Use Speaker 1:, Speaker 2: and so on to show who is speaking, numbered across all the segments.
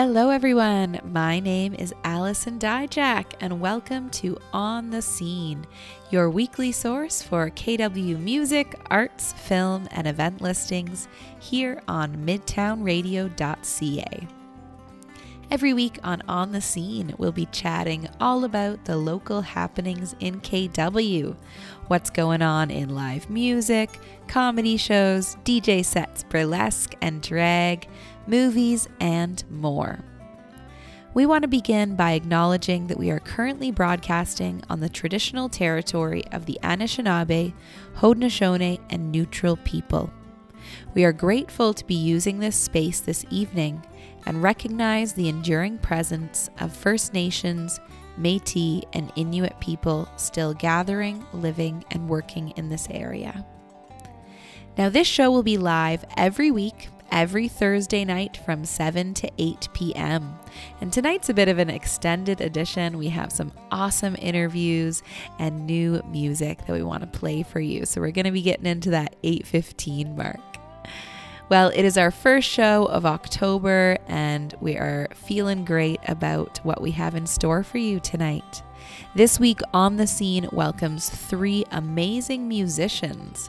Speaker 1: Hello, everyone. My name is Allison Dyjach, and welcome to On the Scene, your weekly source for KW music, arts, film, and event listings here on midtownradio.ca. Every week on On the Scene, we'll be chatting all about the local happenings in KW, what's going on in live music, comedy shows, DJ sets, burlesque and drag movies, and more. We want to begin by acknowledging that we are currently broadcasting on the traditional territory of the Anishinaabe, Haudenosaunee, and Neutral people. We are grateful to be using this space this evening and recognize the enduring presence of First Nations, Metis, and Inuit people still gathering, living, and working in this area. Now, this show will be live every week every Thursday night from 7 to 8 p.m. And tonight's a bit of an extended edition. We have some awesome interviews and new music that we want to play for you. So we're going to be getting into that 8:15 mark. Well, it is our first show of October, and we are feeling great about what we have in store for you tonight. This week on the scene welcomes three amazing musicians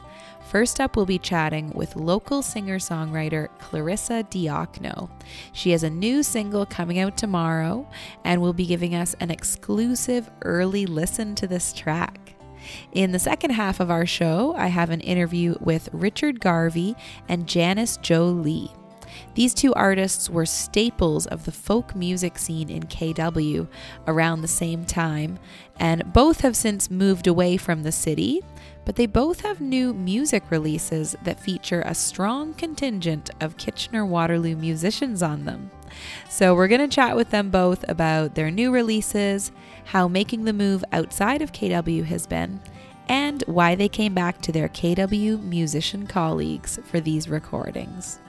Speaker 1: First up, we'll be chatting with local singer songwriter Clarissa Diokno. She has a new single coming out tomorrow and will be giving us an exclusive early listen to this track. In the second half of our show, I have an interview with Richard Garvey and Janice Jo Jo Lee. These two artists were staples of the folk music scene in KW around the same time, and both have since moved away from the city but they both have new music releases that feature a strong contingent of Kitchener Waterloo musicians on them. So, we're going to chat with them both about their new releases, how making the move outside of KW has been, and why they came back to their KW musician colleagues for these recordings.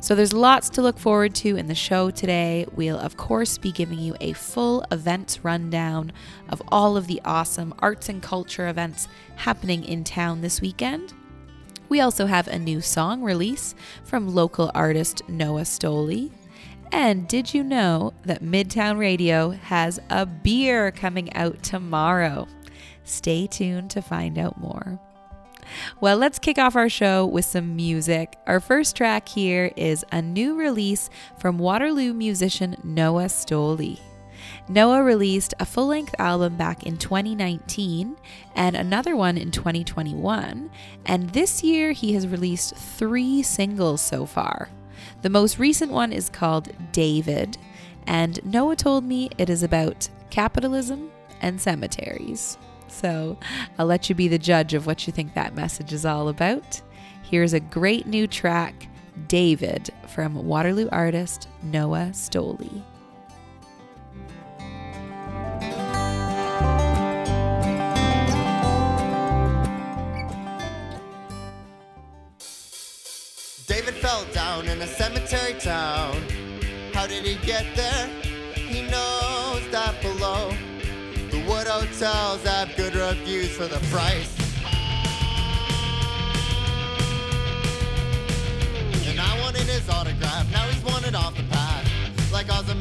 Speaker 1: So there's lots to look forward to in the show today. We'll, of course, be giving you a full events rundown of all of the awesome arts and culture events happening in town this weekend. We also have a new song release from local artist Noah Stolee. And did you know that Midtown Radio has a beer coming out tomorrow? Stay tuned to find out more. Well, let's kick off our show with some music. Our first track here is a new release from Waterloo musician Noah Stolee. Noah released a full length album back in 2019 and another one in 2021, and this year he has released three singles so far. The most recent one is called David, and Noah told me it is about capitalism and cemeteries. So I'll let you be the judge of what you think that message is all about. Here's a great new track, David, from Waterloo artist Noah Stolee.
Speaker 2: David fell down in a cemetery town. How did he get there? For the price. And I wanted his autograph, now he's wanted off the path. Like Ozymandias,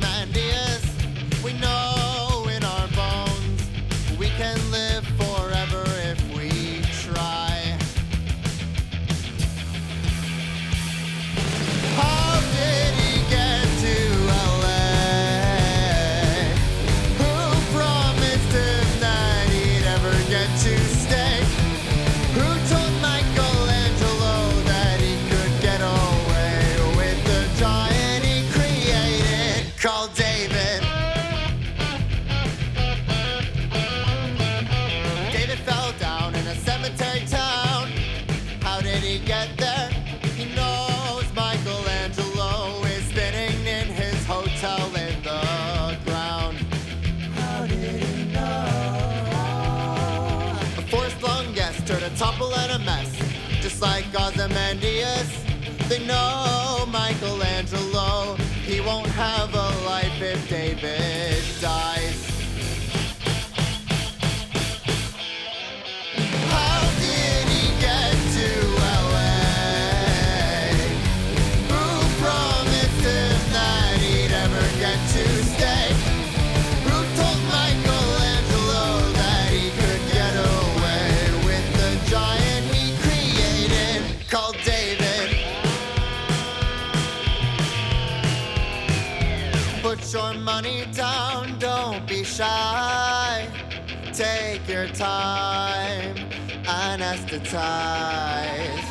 Speaker 2: Ozymandias, they know Michelangelo. He won't have a life if David dies. Anesthetize.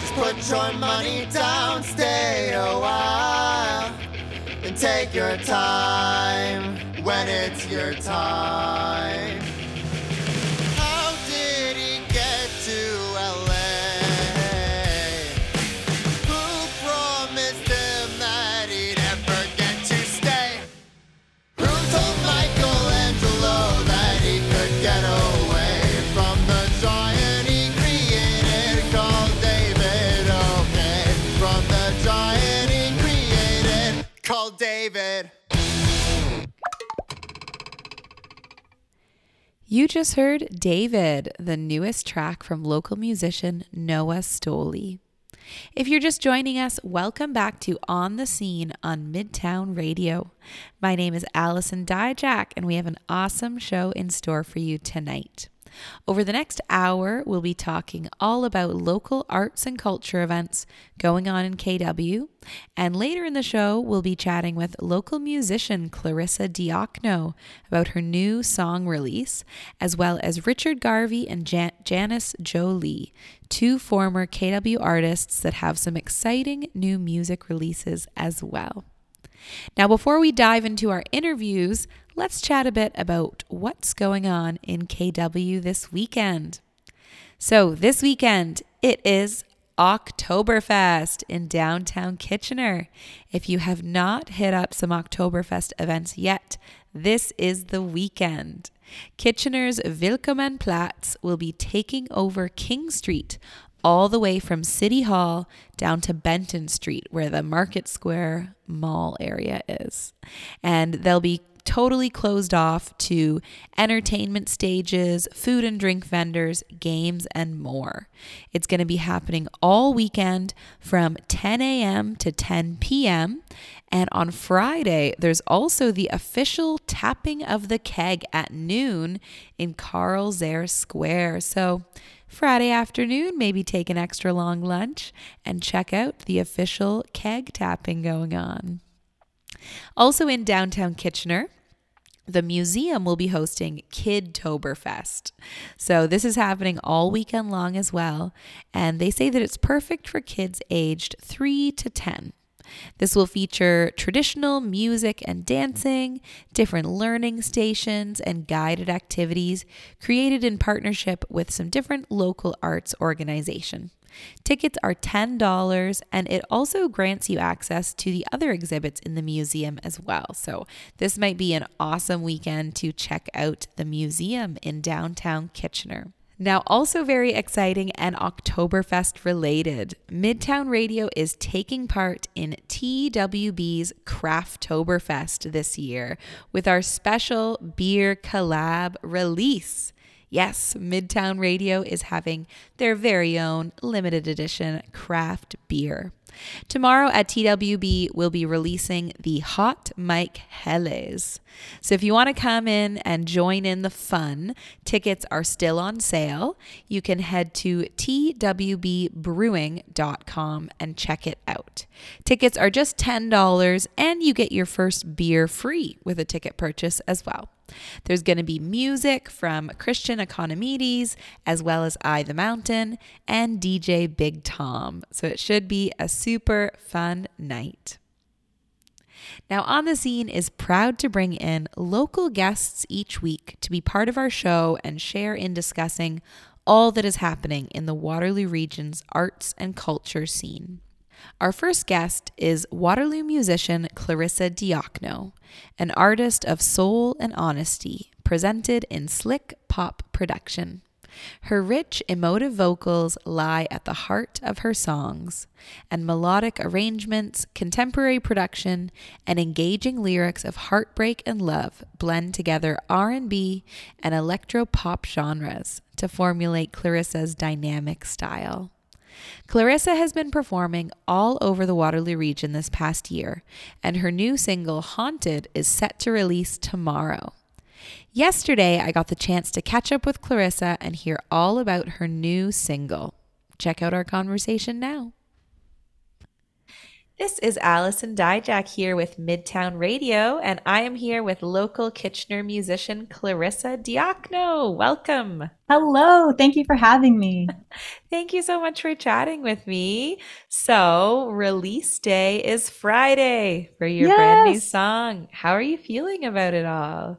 Speaker 2: Just put your money down, stay a while, and take your time when it's your time.
Speaker 1: You just heard David, the newest track from local musician Noah Stolee. If you're just joining us, welcome back to On the Scene on Midtown Radio. My name is Allison Dyjach, and we have an awesome show in store for you tonight. Over the next hour, we'll be talking all about local arts and culture events going on in KW. And later in the show, we'll be chatting with local musician Clarissa Diokno about her new song release, as well as Richard Garvey and Jan- Janice Jo Lee, two former KW artists that have some exciting new music releases as well. Now, before we dive into our interviews, let's chat a bit about what's going on in KW this weekend. So, this weekend, it is Oktoberfest in downtown Kitchener. If you have not hit up some Oktoberfest events yet, this is the weekend. Kitchener's Willkommen Platz will be taking over King Street all the way from City Hall down to Benton Street, where the Market Square Mall area is. And they'll be totally closed off to entertainment stages, food and drink vendors, games, and more. It's going to be happening all weekend from 10 a.m. to 10 p.m. And on Friday, there's also the official tapping of the keg at noon in Carl Zehr Square. So, Friday afternoon, maybe take an extra long lunch and check out the official keg tapping going on. Also in downtown Kitchener, the museum will be hosting Kidtoberfest. So this is happening all weekend long as well, and they say that it's perfect for kids aged 3 to 10. This will feature traditional music and dancing, different learning stations, and guided activities created in partnership with some different local arts organization. Tickets are $10 and it also grants you access to the other exhibits in the museum as well. So, this might be an awesome weekend to check out the museum in downtown Kitchener. Now, also very exciting and Oktoberfest related, Midtown Radio is taking part in TWB's Crafttoberfest this year with our special beer collab release. Yes, Midtown Radio is having their very own limited edition craft beer. Tomorrow at TWB, we'll be releasing the Hot Mic Helles. So if you want to come in and join in the fun, tickets are still on sale. You can head to twbbrewing.com and check it out. Tickets are just $10 and you get your first beer free with a ticket purchase as well. There's going to be music from Christian Economides, as well as I the Mountain and DJ Big Tom. So it should be a super fun night. Now, On the Scene is proud to bring in local guests each week to be part of our show and share in discussing all that is happening in the Waterloo region's arts and culture scene. Our first guest is Waterloo musician Clarissa Diokno, an artist of soul and honesty, presented in slick pop production. Her rich, emotive vocals lie at the heart of her songs, and melodic arrangements, contemporary production, and engaging lyrics of heartbreak and love blend together R&B and electro pop genres to formulate Clarissa's dynamic style. Clarissa has been performing all over the Waterloo region this past year, and her new single, Haunted, is set to release tomorrow. Yesterday, I got the chance to catch up with Clarissa and hear all about her new single. Check out our conversation now. This is Allison Dyjach here with Midtown Radio, and I am here with local Kitchener musician Clarissa Diokno. Welcome.
Speaker 3: Hello. Thank you for having me.
Speaker 1: Thank you so much for chatting with me. So, release day is Friday for your yes. brand new song. How are you feeling about it all?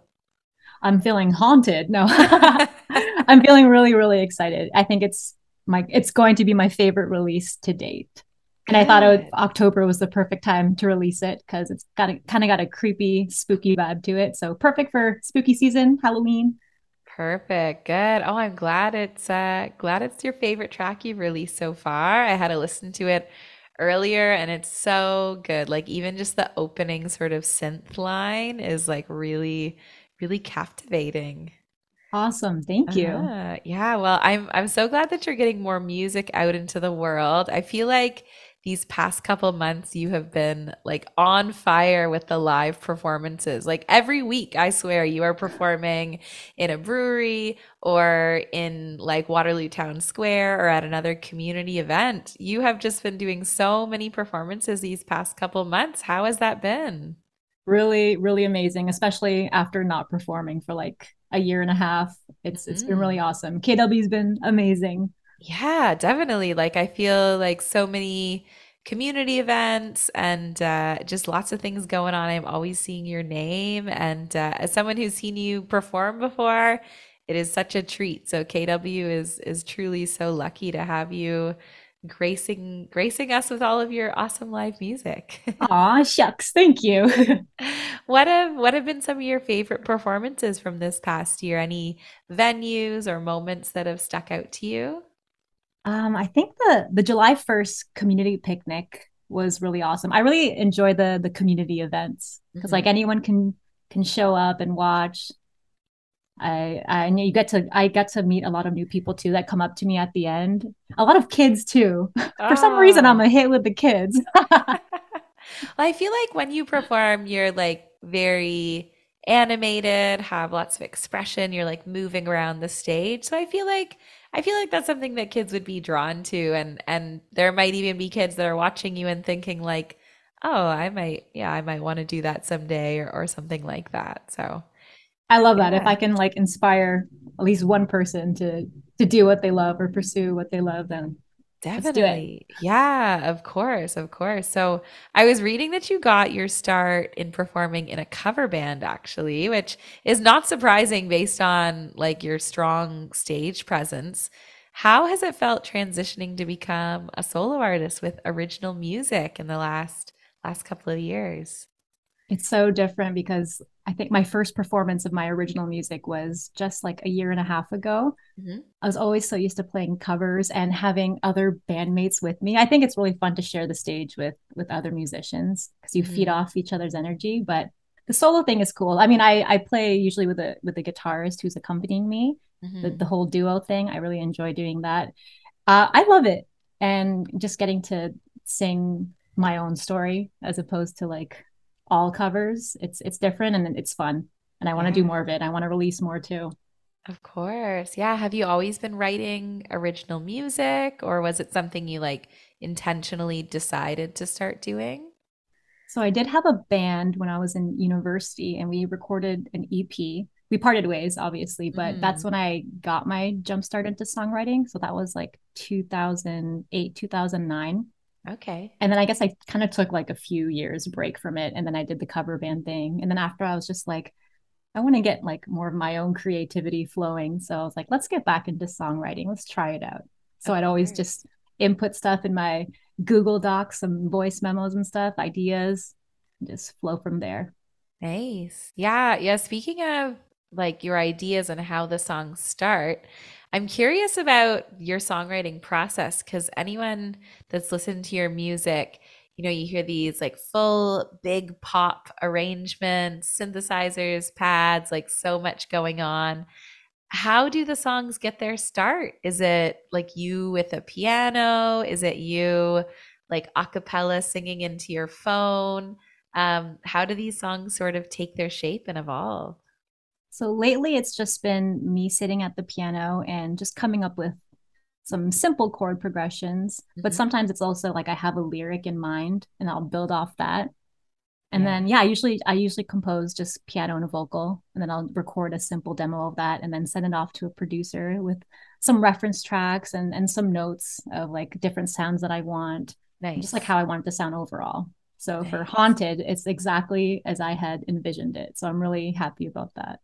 Speaker 3: I'm feeling haunted. No, I'm feeling really, really excited. I think it's my it's going to be my favorite release to date and I thought would, October was the perfect time to release it because it's got a kind of got a creepy, spooky vibe to it. So perfect for spooky season, Halloween.
Speaker 1: Perfect. Good. Oh, I'm glad it's uh glad it's your favorite track you've released so far. I had to listen to it earlier and it's so good. Like even just the opening sort of synth line is like really really captivating.
Speaker 3: Awesome. Thank you.
Speaker 1: Uh, yeah, well, I'm I'm so glad that you're getting more music out into the world. I feel like these past couple months you have been like on fire with the live performances. Like every week, I swear, you are performing in a brewery or in like Waterloo Town Square or at another community event. You have just been doing so many performances these past couple months. How has that been?
Speaker 3: Really, really amazing, especially after not performing for like a year and a half. It's mm-hmm. it's been really mm. awesome. KW's been amazing.
Speaker 1: Yeah, definitely. Like I feel like so many community events and uh, just lots of things going on. I'm always seeing your name, and uh, as someone who's seen you perform before, it is such a treat. So KW is is truly so lucky to have you gracing gracing us with all of your awesome live music.
Speaker 3: Aw, shucks, thank you.
Speaker 1: what have what have been some of your favorite performances from this past year? Any venues or moments that have stuck out to you?
Speaker 3: Um, I think the the July 1st community picnic was really awesome. I really enjoy the the community events because mm-hmm. like anyone can can show up and watch. I I and you get to I get to meet a lot of new people too that come up to me at the end. A lot of kids too. For some reason I'm a hit with the kids.
Speaker 1: well, I feel like when you perform you're like very animated, have lots of expression, you're like moving around the stage. So I feel like I feel like that's something that kids would be drawn to and and there might even be kids that are watching you and thinking like, "Oh, I might yeah, I might want to do that someday or or something like that." So
Speaker 3: I love yeah. that. If I can like inspire at least one person to to do what they love or pursue what they love, then
Speaker 1: Definitely. Yeah, of course, of course. So I was reading that you got your start in performing in a cover band actually, which is not surprising based on like your strong stage presence. How has it felt transitioning to become a solo artist with original music in the last last couple of years?
Speaker 3: It's so different because I think my first performance of my original music was just like a year and a half ago. Mm-hmm. I was always so used to playing covers and having other bandmates with me. I think it's really fun to share the stage with with other musicians because you mm-hmm. feed off each other's energy. But the solo thing is cool. I mean, I I play usually with a with a guitarist who's accompanying me. Mm-hmm. The, the whole duo thing, I really enjoy doing that. Uh, I love it, and just getting to sing my own story as opposed to like all covers. It's it's different and it's fun. And I want to yeah. do more of it. I want to release more too.
Speaker 1: Of course. Yeah. Have you always been writing original music or was it something you like intentionally decided to start doing?
Speaker 3: So I did have a band when I was in university and we recorded an EP. We parted ways, obviously, but mm. that's when I got my jump start into songwriting. So that was like 2008, 2009.
Speaker 1: Okay.
Speaker 3: And then I guess I kind of took like a few years break from it. And then I did the cover band thing. And then after I was just like, I want to get like more of my own creativity flowing. So I was like, let's get back into songwriting. Let's try it out. So okay. I'd always just input stuff in my Google Docs, some voice memos and stuff, ideas, and just flow from there.
Speaker 1: Nice. Yeah. Yeah. Speaking of like your ideas and how the songs start, I'm curious about your songwriting process because anyone that's listened to your music, you know, you hear these like full big pop arrangements, synthesizers, pads, like so much going on. How do the songs get their start? Is it like you with a piano? Is it you like a cappella singing into your phone? Um, how do these songs sort of take their shape and evolve?
Speaker 3: So lately, it's just been me sitting at the piano and just coming up with some simple chord progressions, mm-hmm. but sometimes it's also like I have a lyric in mind and I'll build off that. And yeah. then yeah, I usually I usually compose just piano and a vocal, and then I'll record a simple demo of that, and then send it off to a producer with some reference tracks and and some notes of like different sounds that I want, nice. just like how I want it to sound overall. So nice. for Haunted, it's exactly as I had envisioned it. So I'm really happy about that.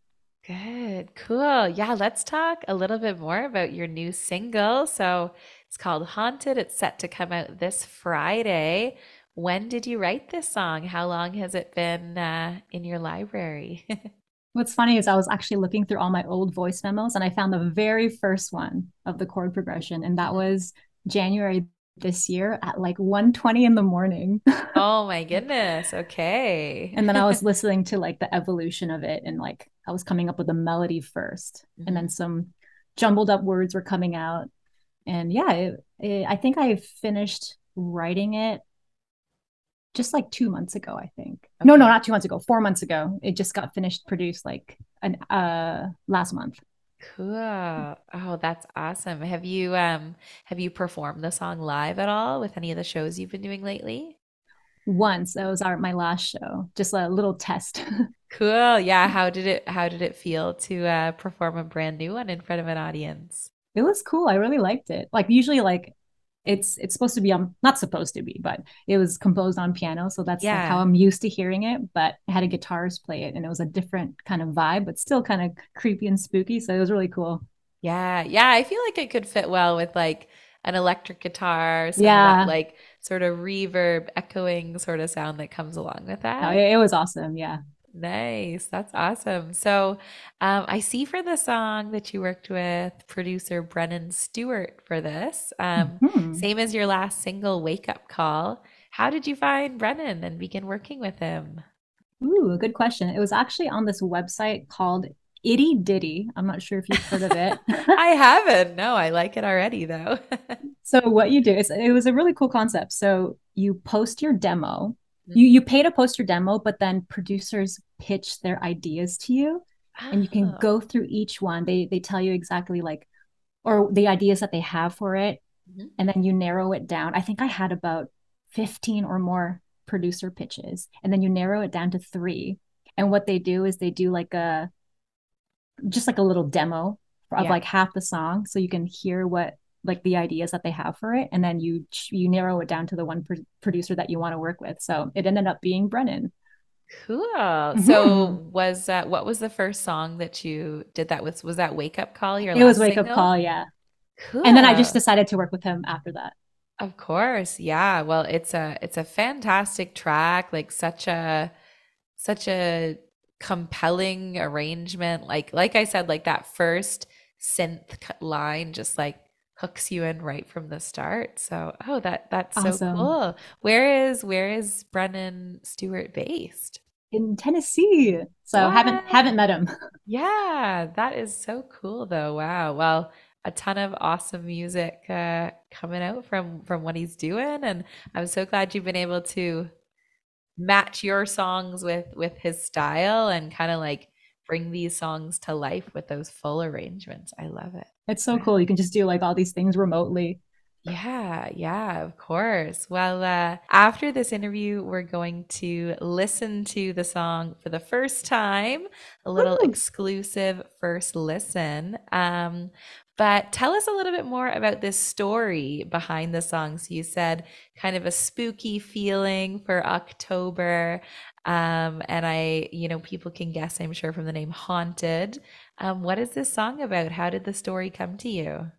Speaker 1: Good. Cool. Yeah, let's talk a little bit more about your new single. So it's called Haunted. It's set to come out this Friday. When did you write this song? How long has it been uh, in your library?
Speaker 3: What's funny is I was actually looking through all my old voice memos and I found the very first one of the chord progression, and that was January this year at like 1:20 in the morning.
Speaker 1: oh my goodness. Okay.
Speaker 3: and then I was listening to like the evolution of it and like I was coming up with a melody 1st mm-hmm. and then some jumbled up words were coming out. And yeah, it, it, I think I finished writing it just like 2 months ago, I think. Okay. No, no, not 2 months ago. 4 months ago. It just got finished produced like an uh last month.
Speaker 1: Cool. Oh, that's awesome. Have you um have you performed the song live at all with any of the shows you've been doing lately?
Speaker 3: Once. That was our my last show. Just a little test.
Speaker 1: cool. Yeah. How did it how did it feel to uh perform a brand new one in front of an audience?
Speaker 3: It was cool. I really liked it. Like usually like it's it's supposed to be um not supposed to be, but it was composed on piano, so that's yeah. like how I'm used to hearing it. But I had a guitarist play it, and it was a different kind of vibe, but still kind of creepy and spooky. So it was really cool.
Speaker 1: Yeah, yeah, I feel like it could fit well with like an electric guitar, yeah, that, like sort of reverb, echoing sort of sound that comes along with that.
Speaker 3: Oh, it was awesome. Yeah.
Speaker 1: Nice. That's awesome. So, um, I see for the song that you worked with producer Brennan Stewart for this, um, mm-hmm. same as your last single, Wake Up Call. How did you find Brennan and begin working with him?
Speaker 3: Ooh, a good question. It was actually on this website called Itty Ditty. I'm not sure if you've heard of it.
Speaker 1: I haven't. No, I like it already though.
Speaker 3: so what you do is it was a really cool concept. So you post your demo you you pay to post your demo but then producers pitch their ideas to you oh. and you can go oh. through each one they they tell you exactly like or the ideas that they have for it mm-hmm. and then you narrow it down i think i had about 15 or more producer pitches and then you narrow it down to 3 and what they do is they do like a just like a little demo of yeah. like half the song so you can hear what like the ideas that they have for it and then you you narrow it down to the one pr- producer that you want to work with. So it ended up being brennan.
Speaker 1: Cool. Mm-hmm. so was that what was the first song that you did that with? Was that wake up call your
Speaker 3: it was wake up call yeah. Cool. and then i just decided to work with him after that.
Speaker 1: Of course yeah. Well it's a it's a fantastic track like such a such a compelling arrangement. Like like i said like that first synth line just like hooks you in right from the start. So, oh, that that's awesome. so cool. Where is where is Brennan Stewart based?
Speaker 3: In Tennessee. So what? haven't haven't met him.
Speaker 1: Yeah, that is so cool though. Wow. Well, a ton of awesome music uh, coming out from from what he's doing, and I'm so glad you've been able to match your songs with with his style and kind of like bring these songs to life with those full arrangements. I love it.
Speaker 3: It's so cool. You can just do like all these things remotely.
Speaker 1: Yeah, yeah, of course. Well, uh, after this interview, we're going to listen to the song for the first time, a little Ooh. exclusive first listen. Um, but tell us a little bit more about this story behind the song. So you said kind of a spooky feeling for October. Um, and I, you know, people can guess, I'm sure, from the name Haunted. Um, what is this song about? How did the story come to you?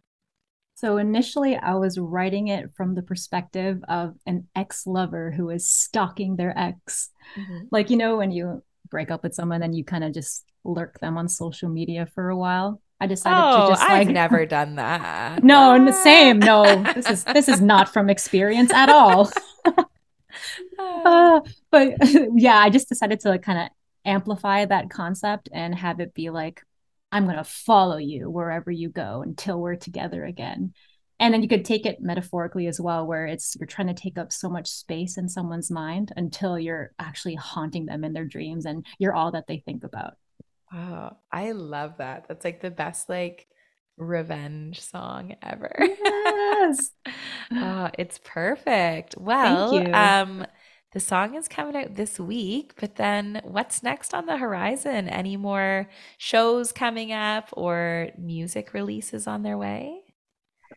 Speaker 3: So initially, I was writing it from the perspective of an ex lover who is stalking their ex. Mm-hmm. Like, you know, when you break up with someone and you kind of just lurk them on social media for a while. I decided oh, to just like
Speaker 1: I've never done that.
Speaker 3: no, in the same. No, this is this is not from experience at all. uh, but yeah, I just decided to like kind of amplify that concept and have it be like, I'm gonna follow you wherever you go until we're together again. And then you could take it metaphorically as well, where it's you're trying to take up so much space in someone's mind until you're actually haunting them in their dreams and you're all that they think about.
Speaker 1: Oh, I love that. That's like the best like revenge song ever.
Speaker 3: Yes.
Speaker 1: oh, it's perfect. Well, um, the song is coming out this week, but then what's next on the horizon? Any more shows coming up or music releases on their way?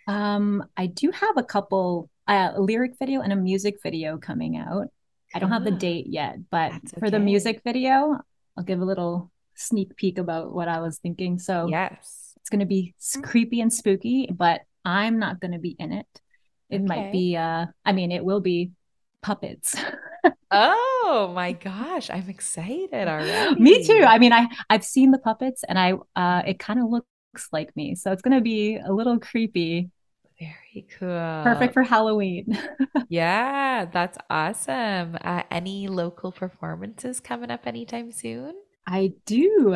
Speaker 3: Um, I do have a couple uh, a lyric video and a music video coming out. I don't have the
Speaker 1: Ah,
Speaker 3: date yet, but for the music video, I'll give a little sneak peek about what I was thinking. So
Speaker 1: Yes.
Speaker 3: it's going to be creepy and spooky, but I'm not going to be in it. It
Speaker 1: Okay.
Speaker 3: might be uh I mean, it will be puppets.
Speaker 1: Oh my gosh, I'm excited already.
Speaker 3: me too. I mean, I I've seen the puppets and I uh it kind of looks like me. So it's going to be a little creepy.
Speaker 1: Very cool.
Speaker 3: Perfect for Halloween.
Speaker 1: Yeah, that's awesome. Uh, any local performances coming up anytime soon?
Speaker 3: I do.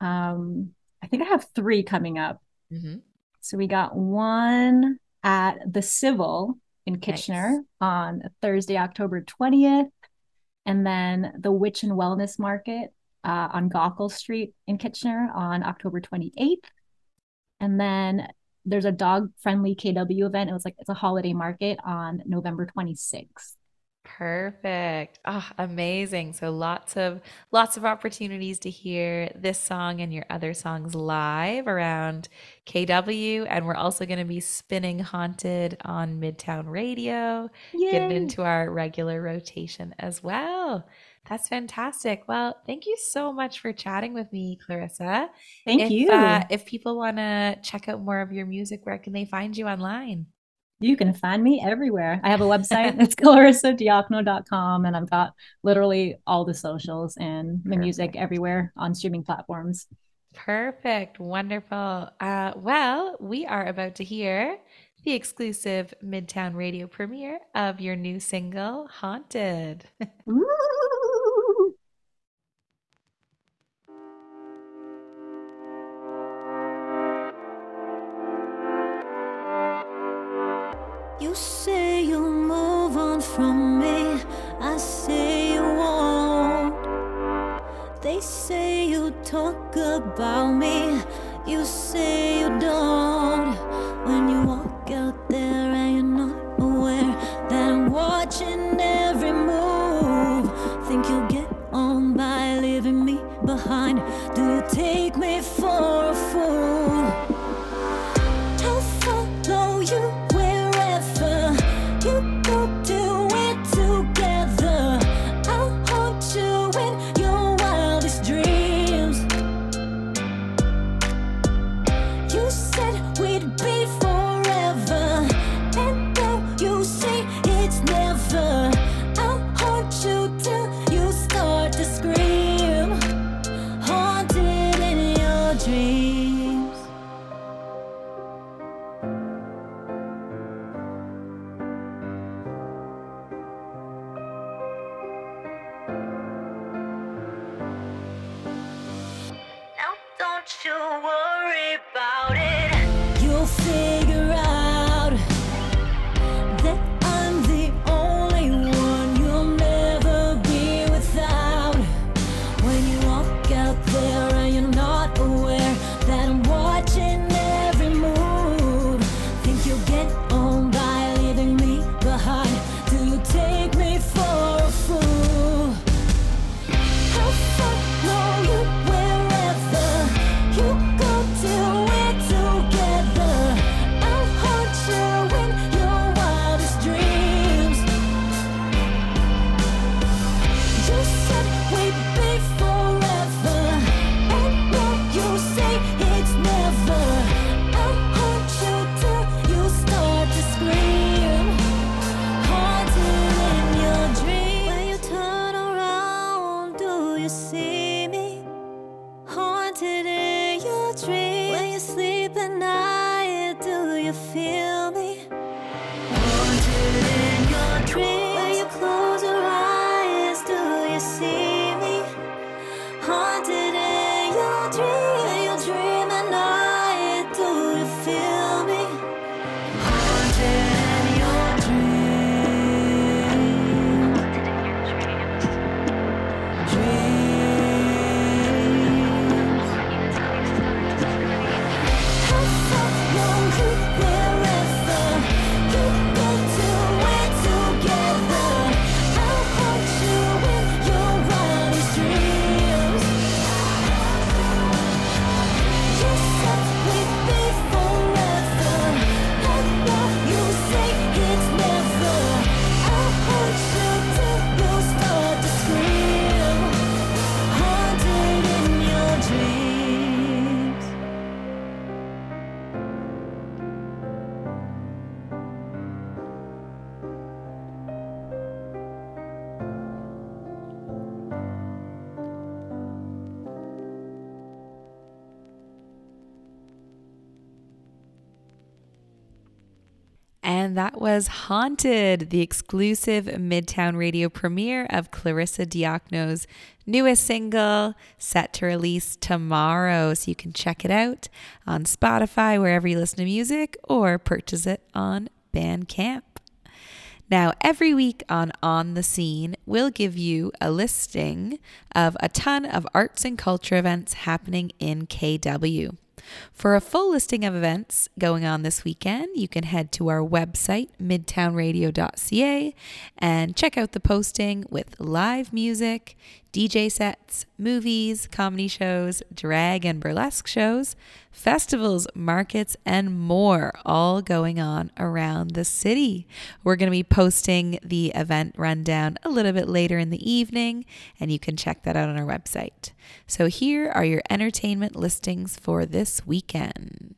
Speaker 3: Um, I think I have three coming up.
Speaker 1: Mm-hmm.
Speaker 3: So we got one at the Civil in Kitchener
Speaker 1: Nice.
Speaker 3: on Thursday, October 20th. And then the Witch and Wellness Market uh, on Gaukel Street in Kitchener on October 28th. And then there's a dog friendly KW event. It was like it's a holiday market on November 26th.
Speaker 1: Perfect. Oh, amazing. So lots of lots of opportunities to hear this song and your other songs live around KW. And we're also going to be spinning Haunted on Midtown Radio, getting
Speaker 3: Yay!
Speaker 1: into our regular rotation as well. That's fantastic. Well, thank you so much for chatting with me, Clarissa.
Speaker 3: Thank
Speaker 1: if,
Speaker 3: you.
Speaker 1: Uh, if people want to check out more of your music, where can they find you online?
Speaker 3: You can find me everywhere. I have a website. It's clarissadiokno.com and I've got literally all the socials and my music everywhere on streaming platforms.
Speaker 1: Perfect. Wonderful. Uh, well, we are about to hear the exclusive Midtown Radio premiere of your new single, Haunted.
Speaker 4: You say you'll move on from me. I say you won't. They say you talk about me. You say
Speaker 1: was Haunted, the exclusive Midtown Radio premiere of Clarissa Diokno's newest single, set to release tomorrow. So you can check it out on Spotify, wherever you listen to music, or purchase it on Bandcamp. Now, every week on On the Scene, we'll give you a listing of a ton of arts and culture events happening in KW. For a full listing of events going on this weekend, you can head to our website, midtownradio.ca, and check out the posting with live music, DJ sets, movies, comedy shows, drag and burlesque shows, festivals, markets, and more, all going on around the city. We're going to be posting the event rundown a little bit later in the evening, and you can check that out on our website. So here are your entertainment listings for this weekend.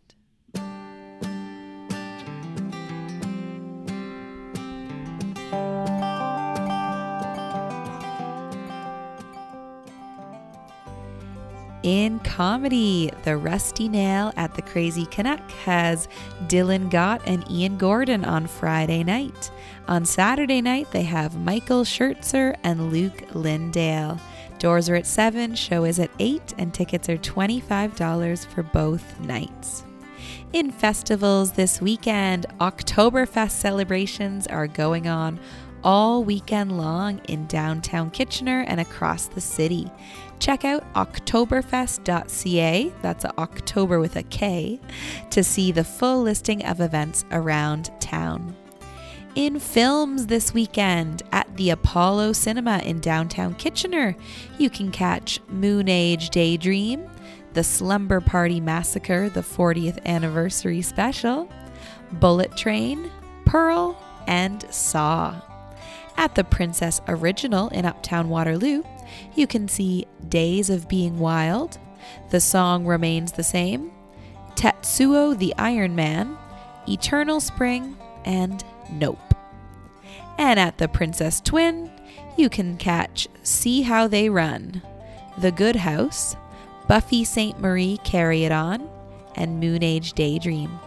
Speaker 1: In comedy, The Rusty Nail at the Crazy Canuck has Dylan Gott and Ian Gordon on Friday night. On Saturday night, they have Michael Schertzer and Luke Lindale. Doors are at 7, show is at 8, and tickets are $25 for both nights. In festivals this weekend, Oktoberfest celebrations are going on all weekend long in downtown Kitchener and across the city. Check out oktoberfest.ca, that's a October with a K, to see the full listing of events around town. In films this weekend at the Apollo Cinema in downtown Kitchener, you can catch Moon Age Daydream, The Slumber Party Massacre, the 40th anniversary special, Bullet Train, Pearl, and Saw. At the Princess Original in Uptown Waterloo, you can see Days of Being Wild, The Song Remains the Same, Tetsuo the Iron Man, Eternal Spring, and Nope. And at the Princess Twin, you can catch See How They Run, The Good House, Buffy Sainte-Marie Carry It On, and Moon Age Daydream.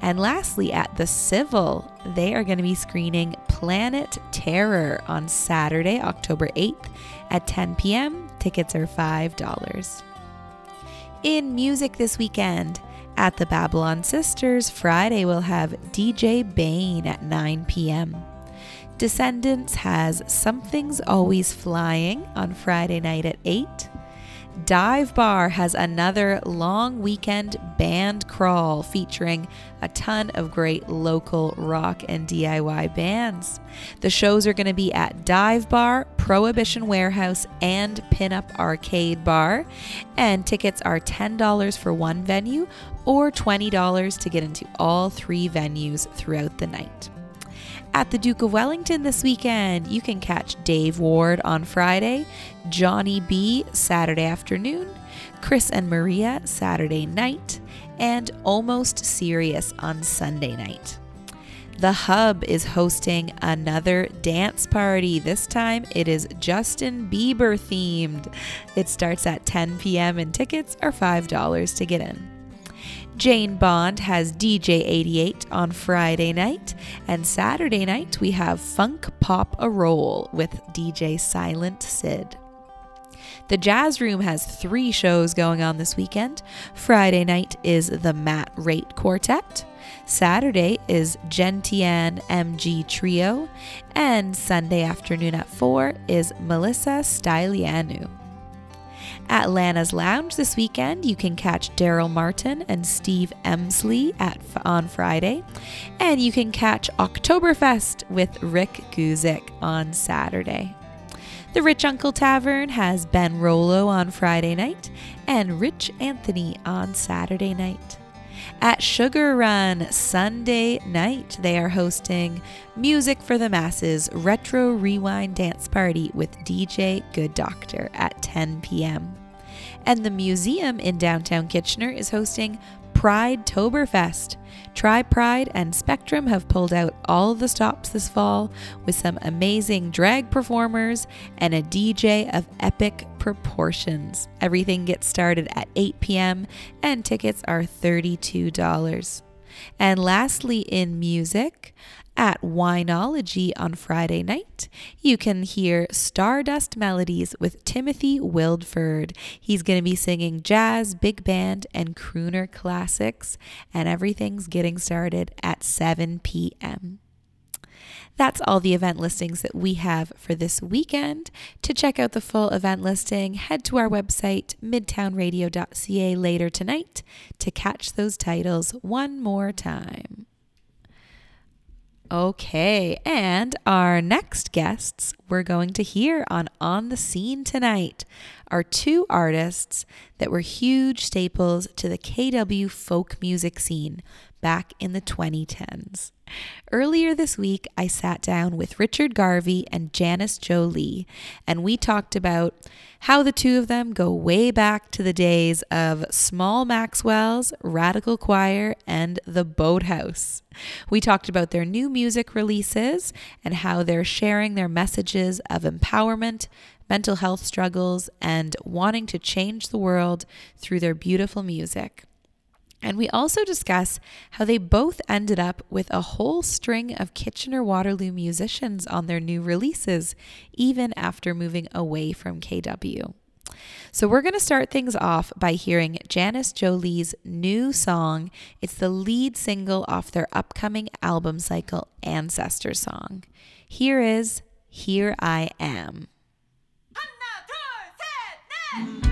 Speaker 1: And lastly, at the Civil, they are going to be screening Planet Terror on Saturday, October 8th at 10 p.m. Tickets are $5. In music this weekend, at the Babylon Sisters, Friday we'll have DJ Bane at 9 p.m. Descendants has Something's Always Flying on Friday night at 8. Dive Bar has another long weekend band crawl featuring a ton of great local rock and DIY bands. The shows are going to be at Dive Bar, Prohibition Warehouse, and Pinup Arcade Bar, and tickets are $10 for one venue or $20 to get into all three venues throughout the night. At the Duke of Wellington this weekend, you can catch Dave Ward on Friday, Johnny B Saturday afternoon, Chris and Maria Saturday night, and Almost Serious on Sunday night. The Hub is hosting another dance party. This time it is Justin Bieber themed. It starts at 10 p.m. and tickets are $5 to get in. Jane Bond has DJ 88 on Friday night, and Saturday night we have Funk Pop a Roll with DJ Silent Sid. The Jazz Room has three shows going on this weekend. Friday night is the Matt Rate Quartet. Saturday is Gentian MG Trio. And Sunday afternoon at 4 is Melissa Stylianou. At Lana's Lounge this weekend, you can catch Daryl Martin and Steve Emsley at on Friday, and you can catch Oktoberfest with Rick Guzik on Saturday. The Rich Uncle Tavern has Ben Rolo on Friday night and Rich Anthony on Saturday night. At Sugar Run Sunday night, they are hosting Music for the Masses Retro Rewind Dance Party with DJ Good Doctor at 10 p.m. And the museum in downtown Kitchener is hosting Pride Toberfest. Tri Pride and Spectrum have pulled out all the stops this fall with some amazing drag performers and a DJ of epic proportions. Everything gets started at 8 p.m. and tickets are $32. And lastly, in music, at Winology on Friday night, you can hear Stardust Melodies with Timothy Wildford. He's going to be singing jazz, big band, and crooner classics, and everything's getting started at 7 p.m. That's all the event listings that we have for this weekend. To check out the full event listing, head to our website, midtownradio.ca, later tonight to catch those titles one more time. Okay, and our next guests we're going to hear on On the Scene tonight are two artists that were huge staples to the KW folk music scene back in the 2010s. Earlier this week, I sat down with Richard Garvey and Janice Jo Lee, and we talked about how the two of them go way back to the days of Small Maxwell's, Radical Choir, and The Boathouse. We talked about their new music releases and how they're sharing their messages of empowerment, mental health struggles, and wanting to change the world through their beautiful music. And we also discuss how they both ended up with a whole string of Kitchener Waterloo musicians on their new releases, even after moving away from KW. So, we're going to start things off by hearing Janice Jo Lee's new song. It's the lead single off their upcoming album cycle, Ancestor Song. Here is Here I Am.
Speaker 5: Here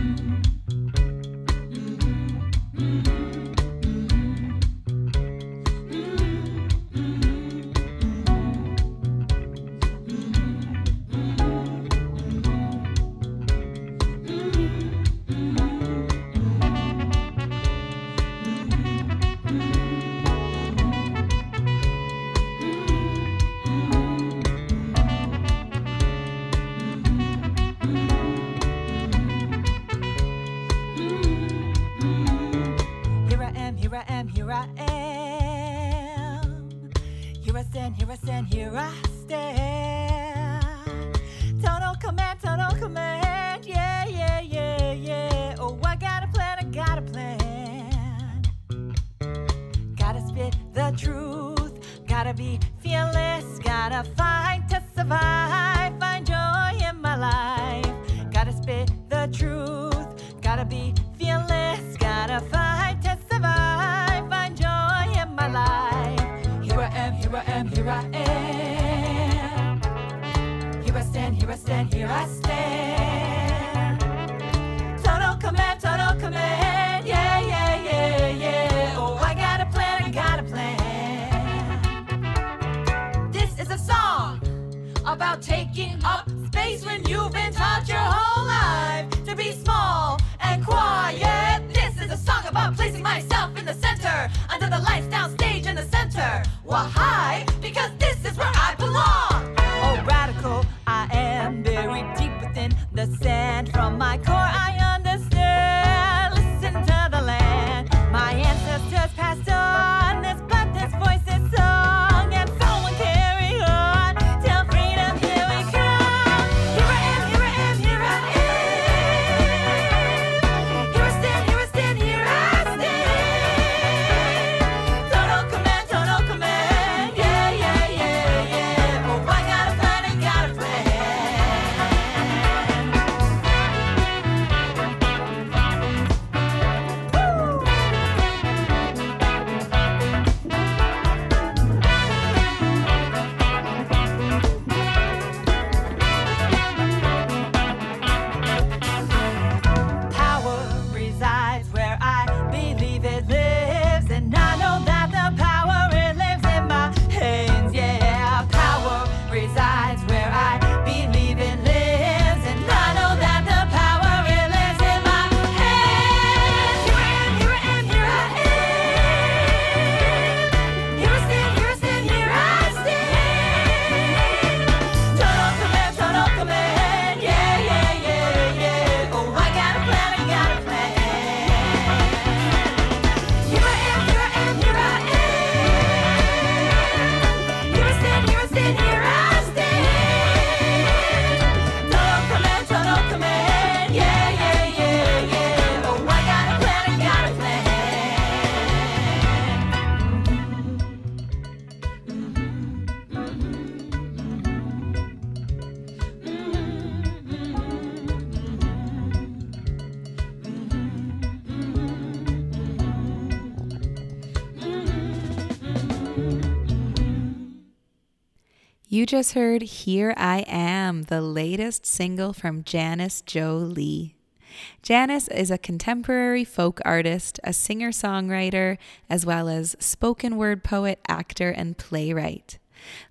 Speaker 5: am, here I am, here I stand, here I stand, here I stand. Total command, total command. Yeah, yeah, yeah, yeah. Oh, I got a plan, I got a plan. Gotta spit the truth, gotta be fearless, gotta fight to survive, find joy in my life. Gotta spit the truth, stand, here I stand. Total command, total command. Yeah, yeah, yeah, yeah. Oh, I got a plan, I got a plan. This is a song about taking up space when you've been taught your whole life to be small and quiet. This is a song about placing myself in the center, under the lights, down stage in the center. Why? Because this is where I belong.
Speaker 1: Just heard Here I Am, the latest single from Janice Jo Lee. Janice is a contemporary folk artist, a singer songwriter, as well as spoken word poet, actor, and playwright.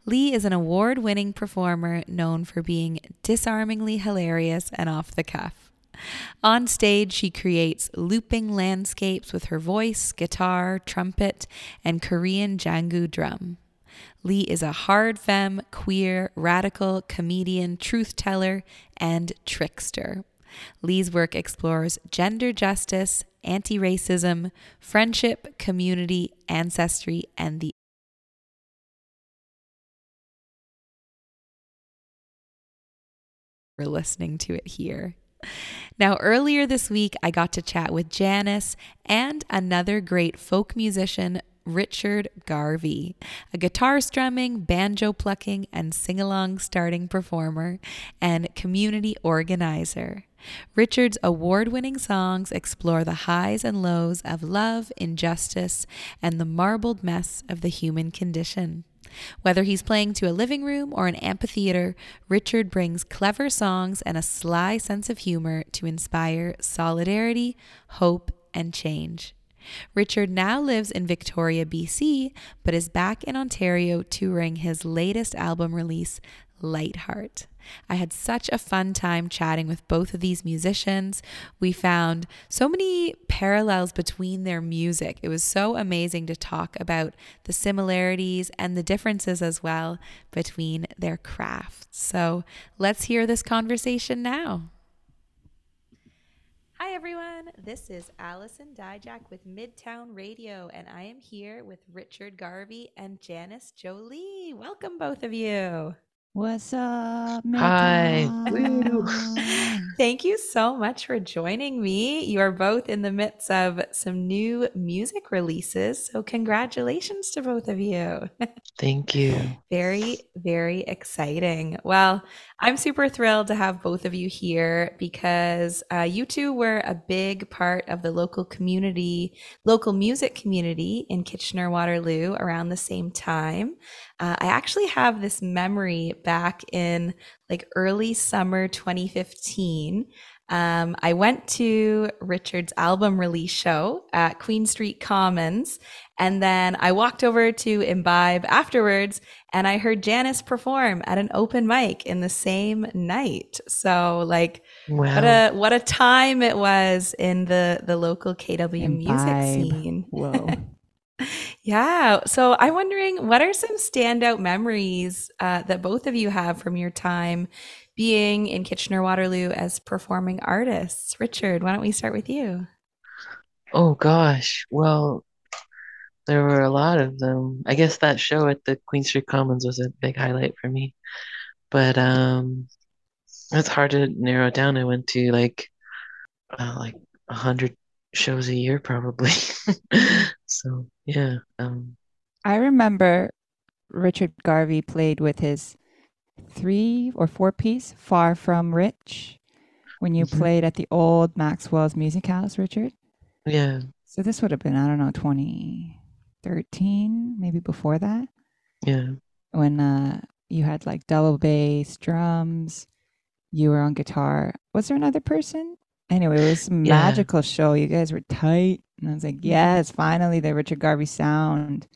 Speaker 1: Lee is an award winning performer known for being disarmingly hilarious and off the cuff. On stage, she creates looping landscapes with her voice, guitar, trumpet, and Korean jangu drum. Lee is a hard femme, queer, radical, comedian, truth teller, and trickster. Lee's work explores gender justice, anti racism, friendship, community, ancestry, and the we're listening to it here. Now, earlier this week, I got to chat with Janice and another great folk musician, Richard Garvey, a guitar strumming, banjo plucking, and sing along starting performer and community organizer. Richard's award winning songs explore the highs and lows of love, injustice, and the marbled mess of the human condition. Whether he's playing to a living room or an amphitheater, Richard brings clever songs and a sly sense of humor to inspire solidarity, hope, and change. Richard now lives in Victoria, BC, but is back in Ontario touring his latest album release, Lightheart. I had such a fun time chatting with both of these musicians. We found so many parallels between their music. It was so amazing to talk about the similarities and the differences as well between their crafts. So let's hear this conversation now. Hi, everyone. This is Allison Dyjach with Midtown Radio, and I am here with Richard Garvey and Janice Jo Lee. Welcome, both of you.
Speaker 6: What's up?
Speaker 7: Hi.
Speaker 1: Thank you so much for joining me. You are both in the midst of some new music releases, so congratulations to both of you.
Speaker 7: Thank you.
Speaker 1: Very, very exciting. Well, I'm super thrilled to have both of you here because uh, you two were a big part of the local community, local music community in Kitchener Waterloo around the same time. Uh, I actually have this memory back in like early summer 2015. Um, I went to Richard's album release show at Queen Street Commons, and then I walked over to Imbibe afterwards, and I heard Janice perform at an open mic in the same night. So, like,
Speaker 7: Wow.
Speaker 1: what a what a time it was in the the local KW music scene.
Speaker 6: Whoa.
Speaker 1: Yeah. So I'm wondering, what are some standout memories uh, that both of you have from your time being in Kitchener Waterloo as performing artists? Richard, why don't we start with you?
Speaker 7: oh gosh. Well, there were a lot of them. I guess that show at the Queen Street Commons was a big highlight for me. But um it's hard to narrow it down. I went to like uh, like a hundred shows a year probably. So yeah. Um
Speaker 6: I remember Richard Garvey played with his three or four piece Far From Rich when you
Speaker 7: Mhm.
Speaker 6: played at the old Maxwell's Music House, Richard.
Speaker 7: yeah.
Speaker 6: So this would have been, I don't know, 2013, maybe before that,
Speaker 7: Yeah.
Speaker 6: when uh, you had like double bass, drums, you were on guitar. Was there another person? Anyway, it was a
Speaker 7: Yeah.
Speaker 6: magical show. You guys were tight. And I was like, yes, finally the Richard Garvey sound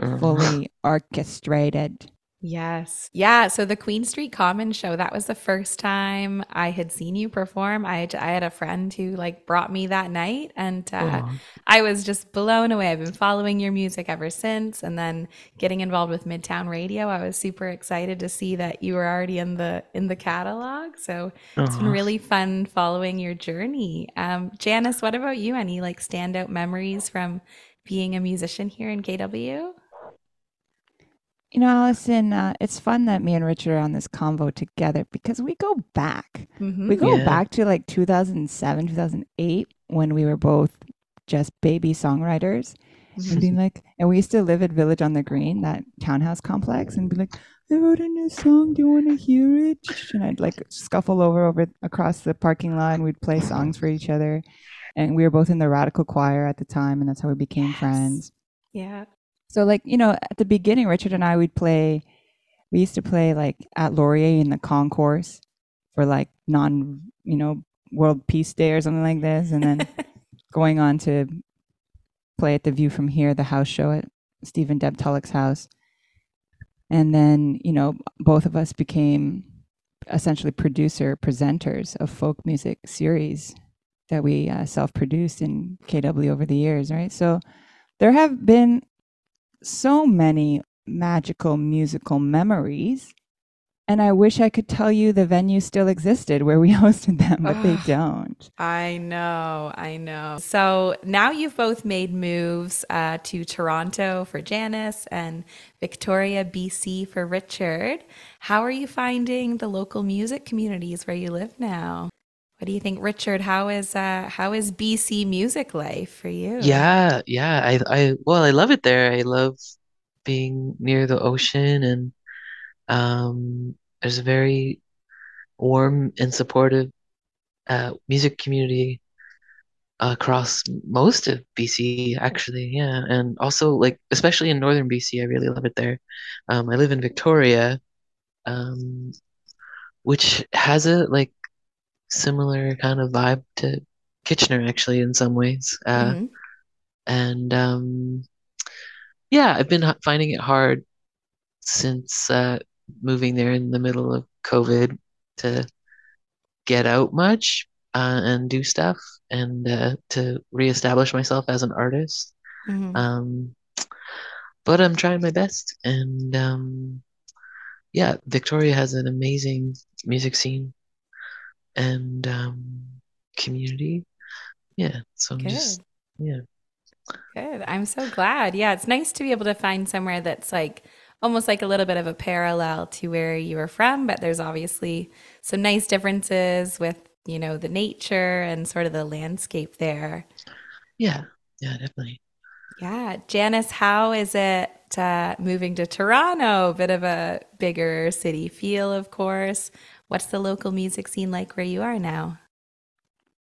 Speaker 7: Uh,
Speaker 6: fully orchestrated.
Speaker 1: Yes. Yeah. So the Queen Street Commons show, that was the first time I had seen you perform. I had, I had a friend who like brought me that night and uh,
Speaker 7: oh,
Speaker 1: I was just blown away. I've been following your music ever since and then getting involved with Midtown Radio. I was super excited to see that you were already in the in the catalog. So it's been really fun following your journey. Um, Janice, what about you? Any like standout memories from being a musician here in KW?
Speaker 6: You know, Allison, uh, it's fun that me and Richard are on this convo together because we go back.
Speaker 1: Mhm.
Speaker 6: We go
Speaker 7: Yeah.
Speaker 6: back to like 2007, 2008 when we were both just baby songwriters and being like, and we used to live at Village on the Green, that townhouse complex, and be like, I wrote a new song. Do you want to hear it? And I'd like scuffle over over across the parking lot. and We'd play songs for each other, and we were both in the radical choir at the time, and that's how we became
Speaker 1: Yes.
Speaker 6: friends.
Speaker 1: Yeah.
Speaker 6: So, like, you know, at the beginning, Richard and I would play we used to play like at Laurier in the concourse for like non, you know, World Peace Day or something like this, and then going on to play at the View from Here, the house show at Stephen Deb Tulloch's house. And then, you know, both of us became essentially producer presenters of folk music series that we uh, self-produced in KW over the years, right? So there have been so many magical musical memories and I wish I could tell you the venue still existed where we hosted them, but they don't.
Speaker 1: I know, I know. So now you've both made moves uh, to Toronto for Janice and Victoria, BC for Richard. How are you finding the local music communities where you live now? What do you think, Richard? How is uh, how is BC music life for you?
Speaker 7: Yeah, yeah. I, I, well, I love it there. I love being near the ocean and um, there's a very warm and supportive uh, music community across most of BC, actually. Yeah, and also like especially in northern BC, I really love it there. Um, I live in Victoria, um, which has a like similar kind of vibe to Kitchener, actually, in some ways. Uh,
Speaker 1: Mhm.
Speaker 7: and um, yeah, I've been finding it hard since uh, moving there in the middle of COVID to get out much uh, and do stuff and uh, to reestablish myself as an artist.
Speaker 1: Mhm.
Speaker 7: Um, but I'm trying my best, and um, yeah, Victoria has an amazing music scene and um, community. Yeah, so I'm just yeah.
Speaker 1: Good. I'm so glad. Yeah, it's nice to be able to find somewhere that's like almost like a little bit of a parallel to where you were from, but there's obviously some nice differences with, you know, the nature and sort of the landscape there.
Speaker 7: Yeah, yeah, definitely.
Speaker 1: Yeah. Janice, how is it uh, moving to Toronto? Bit of a bigger city feel, of course. What's the local music scene like where you are now?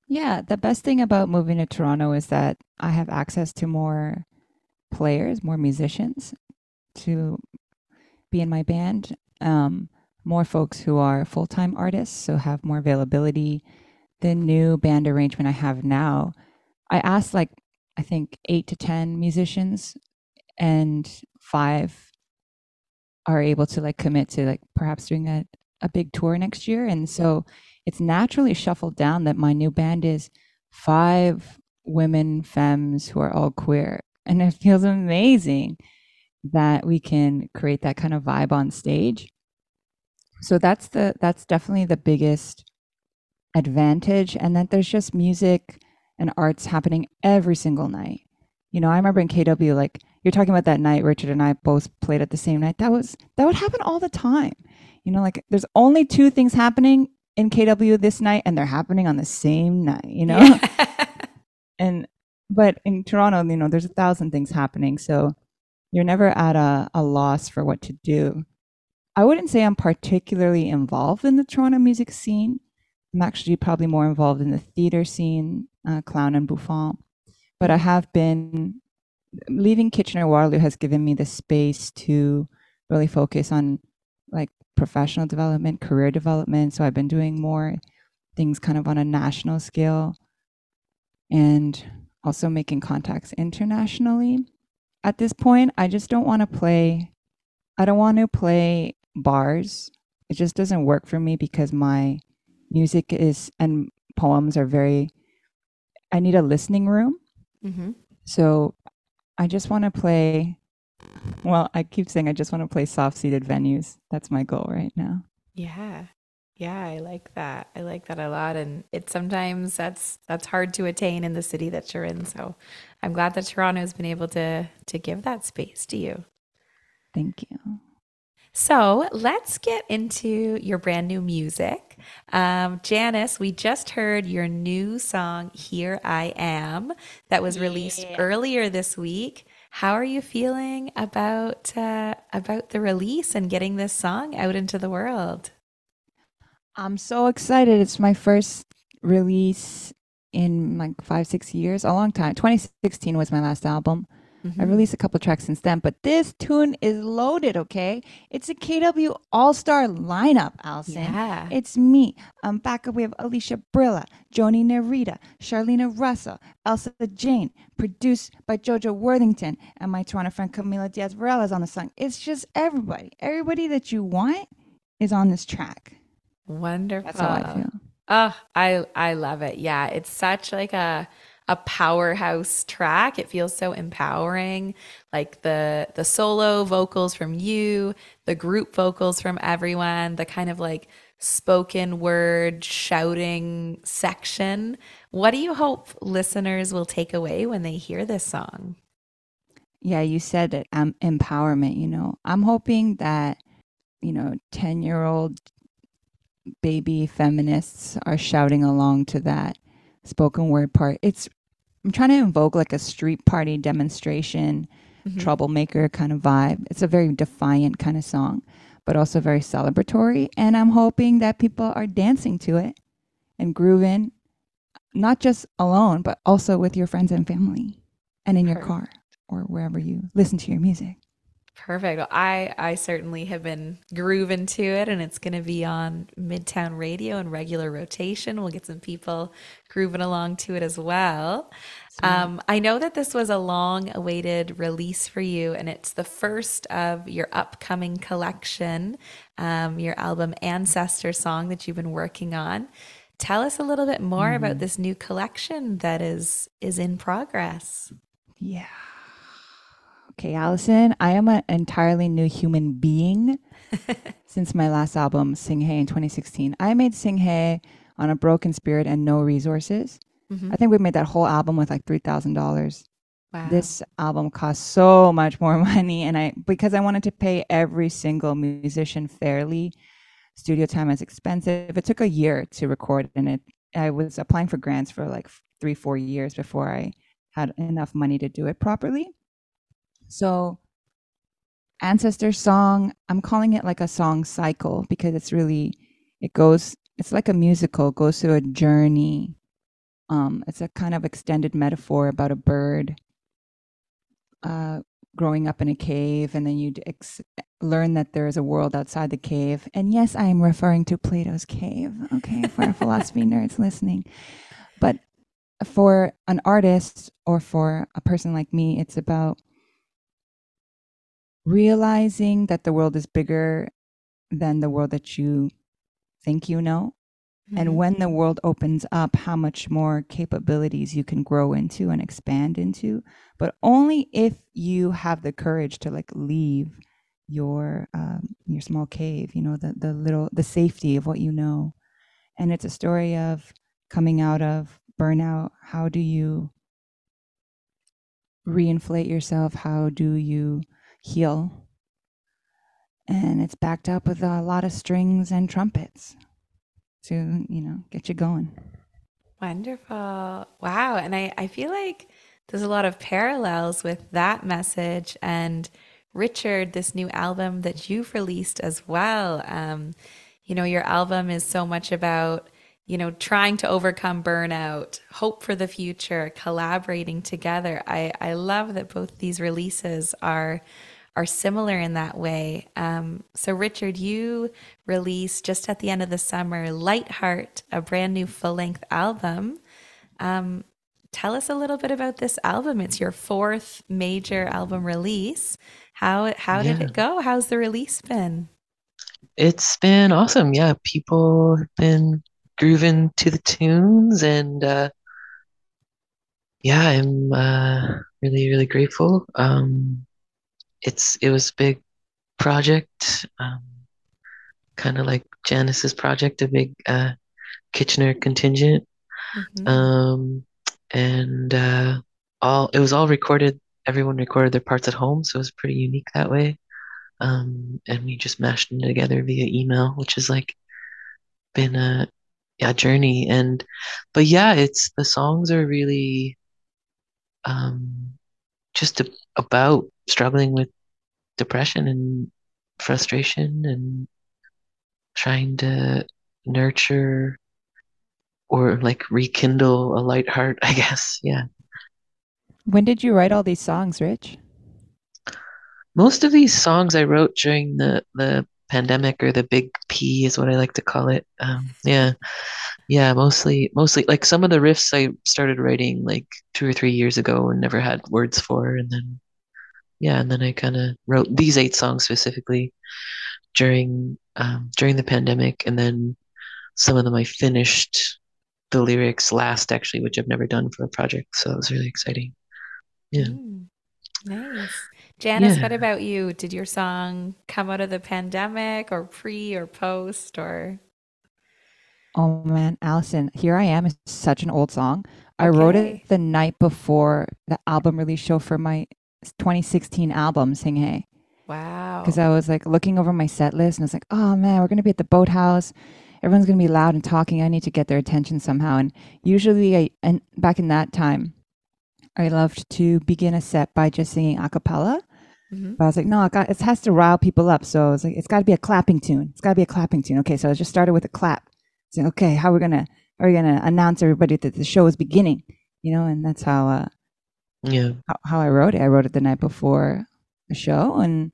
Speaker 6: Yeah, the best thing about moving to Toronto is that I have access to more players, more musicians to be in my band. Um, more folks who are full time artists, so have more availability. The new band arrangement I have now, I asked like, I think eight to 10 musicians, and five are able to like commit to like perhaps doing a, a big tour next year. And so it's naturally shuffled down that my new band is five women femmes who are all queer. And it feels amazing that we can create that kind of vibe on stage. So that's the that's definitely the biggest advantage. And that there's just music and arts happening every single night. You know i remember in kw like you're talking about that night richard and i both played at the same night. That was that would happen all the time you know like there's only two things happening in KW this night and they're happening on the same night, you know? and but in Toronto, you know, there's a thousand things happening. So you're never at a, a loss for what to do. I wouldn't say I'm particularly involved in the Toronto music scene. I'm actually probably more involved in the theater scene, uh, clown and bouffon. But I have been leaving Kitchener Waterloo has given me the space to really focus on professional development, career development. So I've been doing more things kind of on a national scale and also making contacts internationally. At this point, I just don't want to play, I don't want to play bars. It just doesn't work for me because my music is and poems are very, I need a listening room.
Speaker 1: hmm
Speaker 6: So I just want to play. Well, I keep saying I just want to play soft seated venues. That's my goal right now.
Speaker 1: Yeah. Yeah, I like that. I like that a lot and it sometimes that's that's hard to attain in the city that you're in. So I'm glad that Toronto has been able to to give that space to you.
Speaker 6: Thank you.
Speaker 1: So let's get into your brand new music. Um, Janice, we just heard your new song, Here I Am, that was released earlier this week. How are you feeling about uh, about the release and getting this song out into the world?
Speaker 6: I'm so excited. It's my first release in like five, six years, a long time. 2016 was my last album. I released a couple tracks since then, but this tune is loaded, okay? It's a KW All Star lineup, Allison.
Speaker 1: Yeah.
Speaker 6: It's me. Um, back up, we have Alicia Brilla, Joni NehRita, Charlena Russell, Elsa Jane, produced by Jojo Worthington, and my Toronto friend Camila Diaz Varela is on the song. It's just everybody. Everybody that you want is on this track.
Speaker 1: Wonderful.
Speaker 6: That's how I feel.
Speaker 1: Oh, I I love it. Yeah, it's such like a a powerhouse track. It feels so empowering. Like the the solo vocals from you, the group vocals from everyone, the kind of like spoken word shouting section. What do you hope listeners will take away when they hear this song?
Speaker 6: Yeah, you said it. Um, empowerment. You know, I'm hoping that you know, ten year old baby feminists are shouting along to that spoken word part. It's I'm trying to invoke like a street party demonstration, mm-hmm. troublemaker kind of vibe. It's a very defiant kind of song, but also very celebratory. And I'm hoping that people are dancing to it and grooving, not just alone, but also with your friends and family and in your car or wherever you listen to your music.
Speaker 1: Perfect. Well, I I certainly have been grooving to it, and it's going to be on Midtown Radio in regular rotation. We'll get some people grooving along to it as well. Um, I know that this was a long-awaited release for you, and it's the first of your upcoming collection, um, your album Ancestor Song that you've been working on. Tell us a little bit more about this new collection that is is in progress.
Speaker 6: Yeah. Okay, Allison, I am an entirely new human being since my last album, Sing Hey, in 2016. I made Sing Hey on a broken spirit and no resources. Mm-hmm. I think we made that whole album with like $3,000.
Speaker 1: Wow.
Speaker 6: This album cost so much more money, and I because I wanted to pay every single musician fairly. Studio time is expensive. It took a year to record, and it I was applying for grants for like three, four years before I had enough money to do it properly. So, ancestor song, I'm calling it like a song cycle because it's really it goes. It's like a musical. Goes through a journey. Um, it's a kind of extended metaphor about a bird uh, growing up in a cave, and then you'd ex- learn that there is a world outside the cave. And yes, I am referring to Plato's cave, okay, for philosophy nerds listening. But for an artist or for a person like me, it's about realizing that the world is bigger than the world that you think you know. And when the world opens up, how much more capabilities you can grow into and expand into, but only if you have the courage to like leave your um, your small cave, you know, the the little the safety of what you know. And it's a story of coming out of burnout. How do you reinflate yourself? How do you heal? And it's backed up with a lot of strings and trumpets to, you know, get you going.
Speaker 1: Wonderful. Wow. And I, I feel like there's a lot of parallels with that message and Richard, this new album that you've released as well. Um, you know, your album is so much about, you know, trying to overcome burnout, hope for the future, collaborating together. I, I love that both these releases are are similar in that way. Um, so, Richard, you released just at the end of the summer Light Heart, a brand new full length album. Um, tell us a little bit about this album. It's your fourth major album release. How how did
Speaker 7: Yeah.
Speaker 1: it go? How's the release been?
Speaker 7: It's been awesome. Yeah, people have been grooving to the tunes and uh yeah, I'm uh really, really grateful. Um it's it was a big project, um kind of like Janice's project, a big uh Kitchener contingent.
Speaker 1: Mhm.
Speaker 7: Um and uh all it was all recorded, everyone recorded their parts at home, so it was pretty unique that way. Um and we just mashed them together via email, which is like been a yeah journey and but yeah it's the songs are really um just a, about struggling with depression and frustration and trying to nurture or like rekindle a light heart I guess yeah
Speaker 6: When did you write all these songs, Rich?
Speaker 7: Most of these songs I wrote during the the pandemic or the big P is what I like to call it. Um, yeah, yeah, mostly mostly like some of the riffs I started writing like two or three years ago and never had words for, and then yeah, and then I kind of wrote these eight songs specifically during um, during the pandemic, and then some of them I finished the lyrics last actually, which I've never done for a project, so it was really exciting. Yeah.
Speaker 1: Mm, nice. Janice, what about you? Did your song come out of the pandemic or pre or post or?
Speaker 6: Oh man, Allison, Here I Am is such an old song. I wrote it the night before the album release show for my 2016 album, Sing Hey.
Speaker 1: Wow.
Speaker 6: Because I was like looking over my set list and I was like, oh man, we're going to be at the boathouse. Everyone's going to be loud and talking. I need to get their attention somehow. And usually, I, and back in that time, I loved to begin a set by just singing a cappella.
Speaker 1: Mhm.
Speaker 6: But I was like, no, it, got, it has to rile people up. So I was like, it's got to be a clapping tune. It's got to be a clapping tune. Okay, so I just started with a clap. So okay, how are we gonna are we gonna announce everybody that the show is beginning? You know, and that's how uh,
Speaker 7: Yeah.
Speaker 6: how, how I wrote it. I wrote it the night before the show, and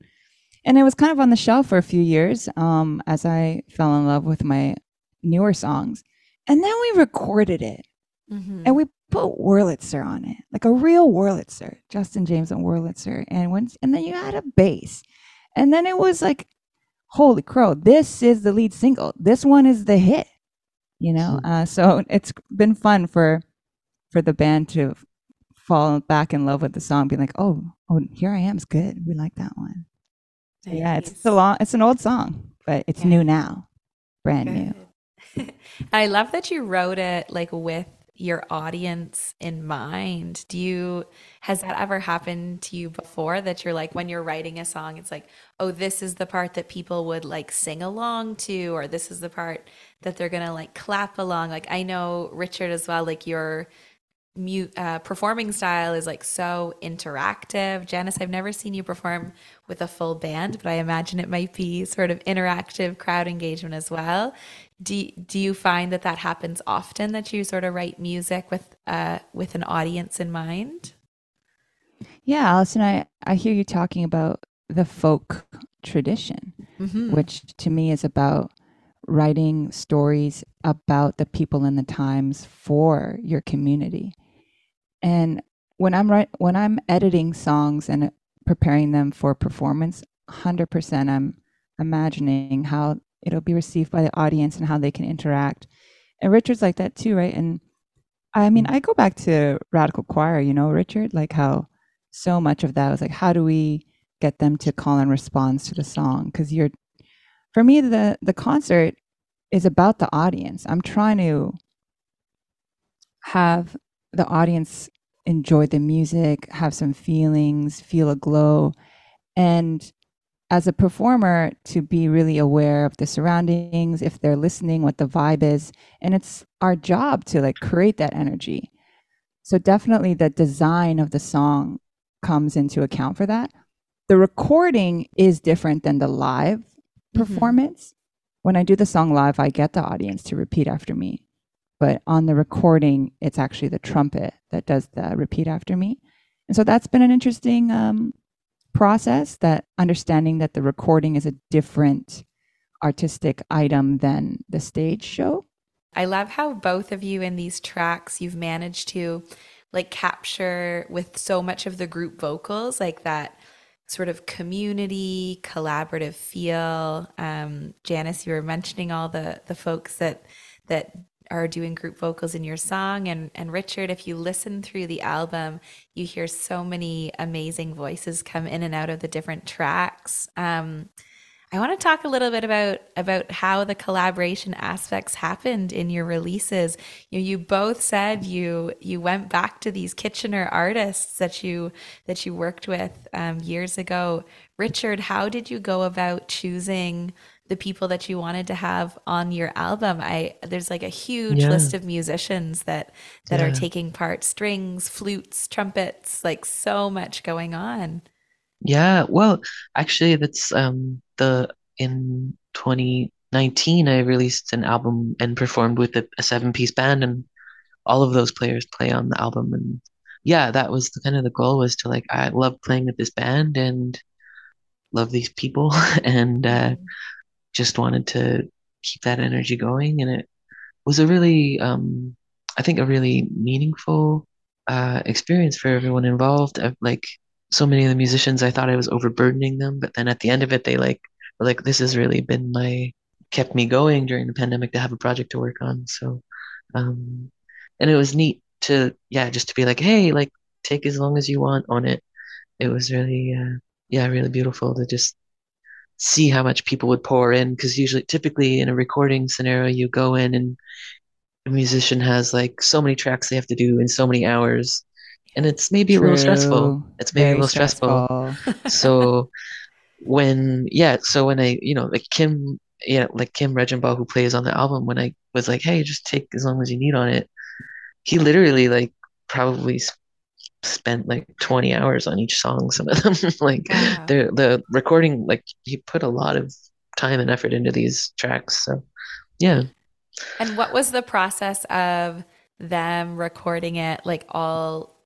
Speaker 6: and it was kind of on the shelf for a few years um, as I fell in love with my newer songs, and then we recorded it
Speaker 1: Mhm.
Speaker 6: and we put Wurlitzer on it, like a real Wurlitzer, Justin James and Wurlitzer, and once and then you had a bass, and then it was like, holy crow, this is the lead single. This one is the hit, you know. Uh, so it's been fun for for the band to fall back in love with the song, being like, oh, oh, here I am is good. We like that one. So, yeah, it's, it's a long, it's an old song, but it's
Speaker 1: Yeah.
Speaker 6: new now, brand new.
Speaker 1: I love that you wrote it like with your audience in mind. Do you has that ever happened to you before that you're like when you're writing a song it's like, "Oh, this is the part that people would like sing along to or this is the part that they're going to like clap along." Like I know Richard as well like your mute uh, performing style is like so interactive. Janice, I've never seen you perform with a full band, but I imagine it might be sort of interactive crowd engagement as well. Do do you find that that happens often that you sort of write music with uh with an audience in mind?
Speaker 6: Yeah, Allison, I, I hear you talking about the folk tradition.
Speaker 1: Mm-hmm.
Speaker 6: which to me is about writing stories about the people and the times for your community. And when I'm right when I'm editing songs and preparing them for performance, 100% I'm imagining how it'll be received by the audience and how they can interact. And Richard's like that too, right? And I mean, I go back to Radical Choir, you know, Richard, like how so much of that was like, how do we get them to call and respond to the song? Because you're, for me, the the concert is about the audience. I'm trying to have the audience enjoy the music, have some feelings, feel a glow, and as a performer to be really aware of the surroundings if they're listening what the vibe is. And it's our job to like create that energy. So definitely the design of the song comes into account for that. The recording is different than the live mm-hmm. performance. When i do the song live i get the audience to repeat after me but on the recording it's actually the trumpet that does the repeat after me and so that's been an interesting um, process that understanding that the recording is a different artistic item than the stage show
Speaker 1: I love how both of you in these tracks you've managed to like capture with so much of the group vocals like that sort of community collaborative feel. Um, Janice, you were mentioning all the the folks that that are doing group vocals in your song and and Richard if you listen through the album you hear so many amazing voices come in and out of the different tracks um I want to talk a little bit about about how the collaboration aspects happened in your releases. You you both said you you went back to these Kitchener artists that you that you worked with um, years ago. Richard, how did you go about choosing the people that you wanted to have on your album? I there's like a huge
Speaker 7: Yeah.
Speaker 1: list of musicians that that are taking part: strings, flutes, trumpets, like so much going on.
Speaker 7: Yeah, well, actually, that's um the in 2019 I released an album and performed with a, a seven-piece band, and all of those players play on the album, and yeah, that was the kind of the goal was to like I love playing with this band and love these people and uh, just wanted to keep that energy going and it was a really um I think a really meaningful uh experience for everyone involved. Uh, like so many of the musicians I thought I was overburdening them, but then at the end of it they like were like this has really been my kept me going during the pandemic to have a project to work on. So um and it was neat to yeah, just to be like, hey, like take as long as you want on it. It was really uh yeah, really beautiful to just see how much people would pour in because usually typically in a recording scenario you go in and a musician has like so many tracks they have to do in so many hours and it's maybe a little stressful. It's maybe a little stressful, so when yeah so when i you know like kim yeah like kim regenbaugh who plays on the album when i was like hey just take as long as you need on it he literally like probably spent like 20 hours on each song some of them like
Speaker 1: Wow.
Speaker 7: the the recording like he put a lot of time and effort into these tracks so yeah
Speaker 1: And what was the process of them recording it like all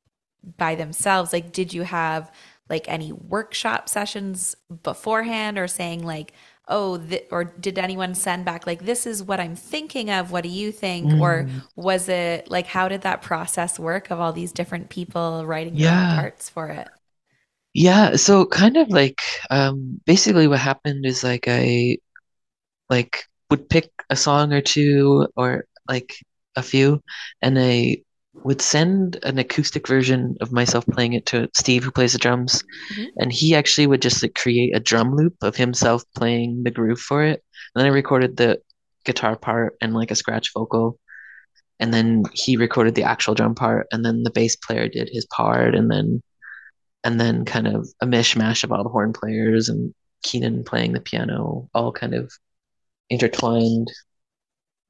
Speaker 1: by themselves? Like, did you have like any workshop sessions beforehand or saying like, oh, th- or did anyone send back like, this is what I'm thinking of? What do you think? Or
Speaker 7: Mm.
Speaker 1: was it like, how did that process work of all these different people writing
Speaker 7: Yeah.
Speaker 1: parts for it?
Speaker 7: Yeah, so kind of like um basically what happened is like I like would pick a song or two or like a few and I would send an acoustic version of myself playing it to Steve who plays the drums.
Speaker 1: Mhm.
Speaker 7: and he actually would just like create a drum loop of himself playing the groove for it. And then I recorded the guitar part and like a scratch vocal. And then he recorded the actual drum part. And then the bass player did his part. And then and then kind of a mishmash of all the horn players and Keenan playing the piano, all kind of intertwined,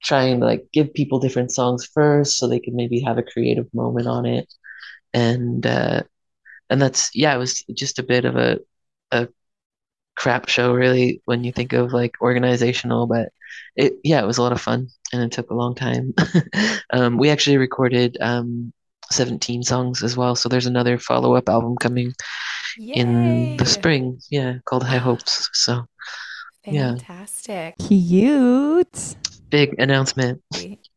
Speaker 7: trying to like give people different songs first so they could maybe have a creative moment on it. And uh and that's yeah, it was just a bit of a a crap show really when you think of like organizational, but it yeah, it was a lot of fun and it took a long time. um we actually recorded um 17 songs as well, so there's another follow-up album coming in the spring, yeah, called High Hopes. So yeah.
Speaker 1: Fantastic.
Speaker 6: Cute.
Speaker 7: Big announcement.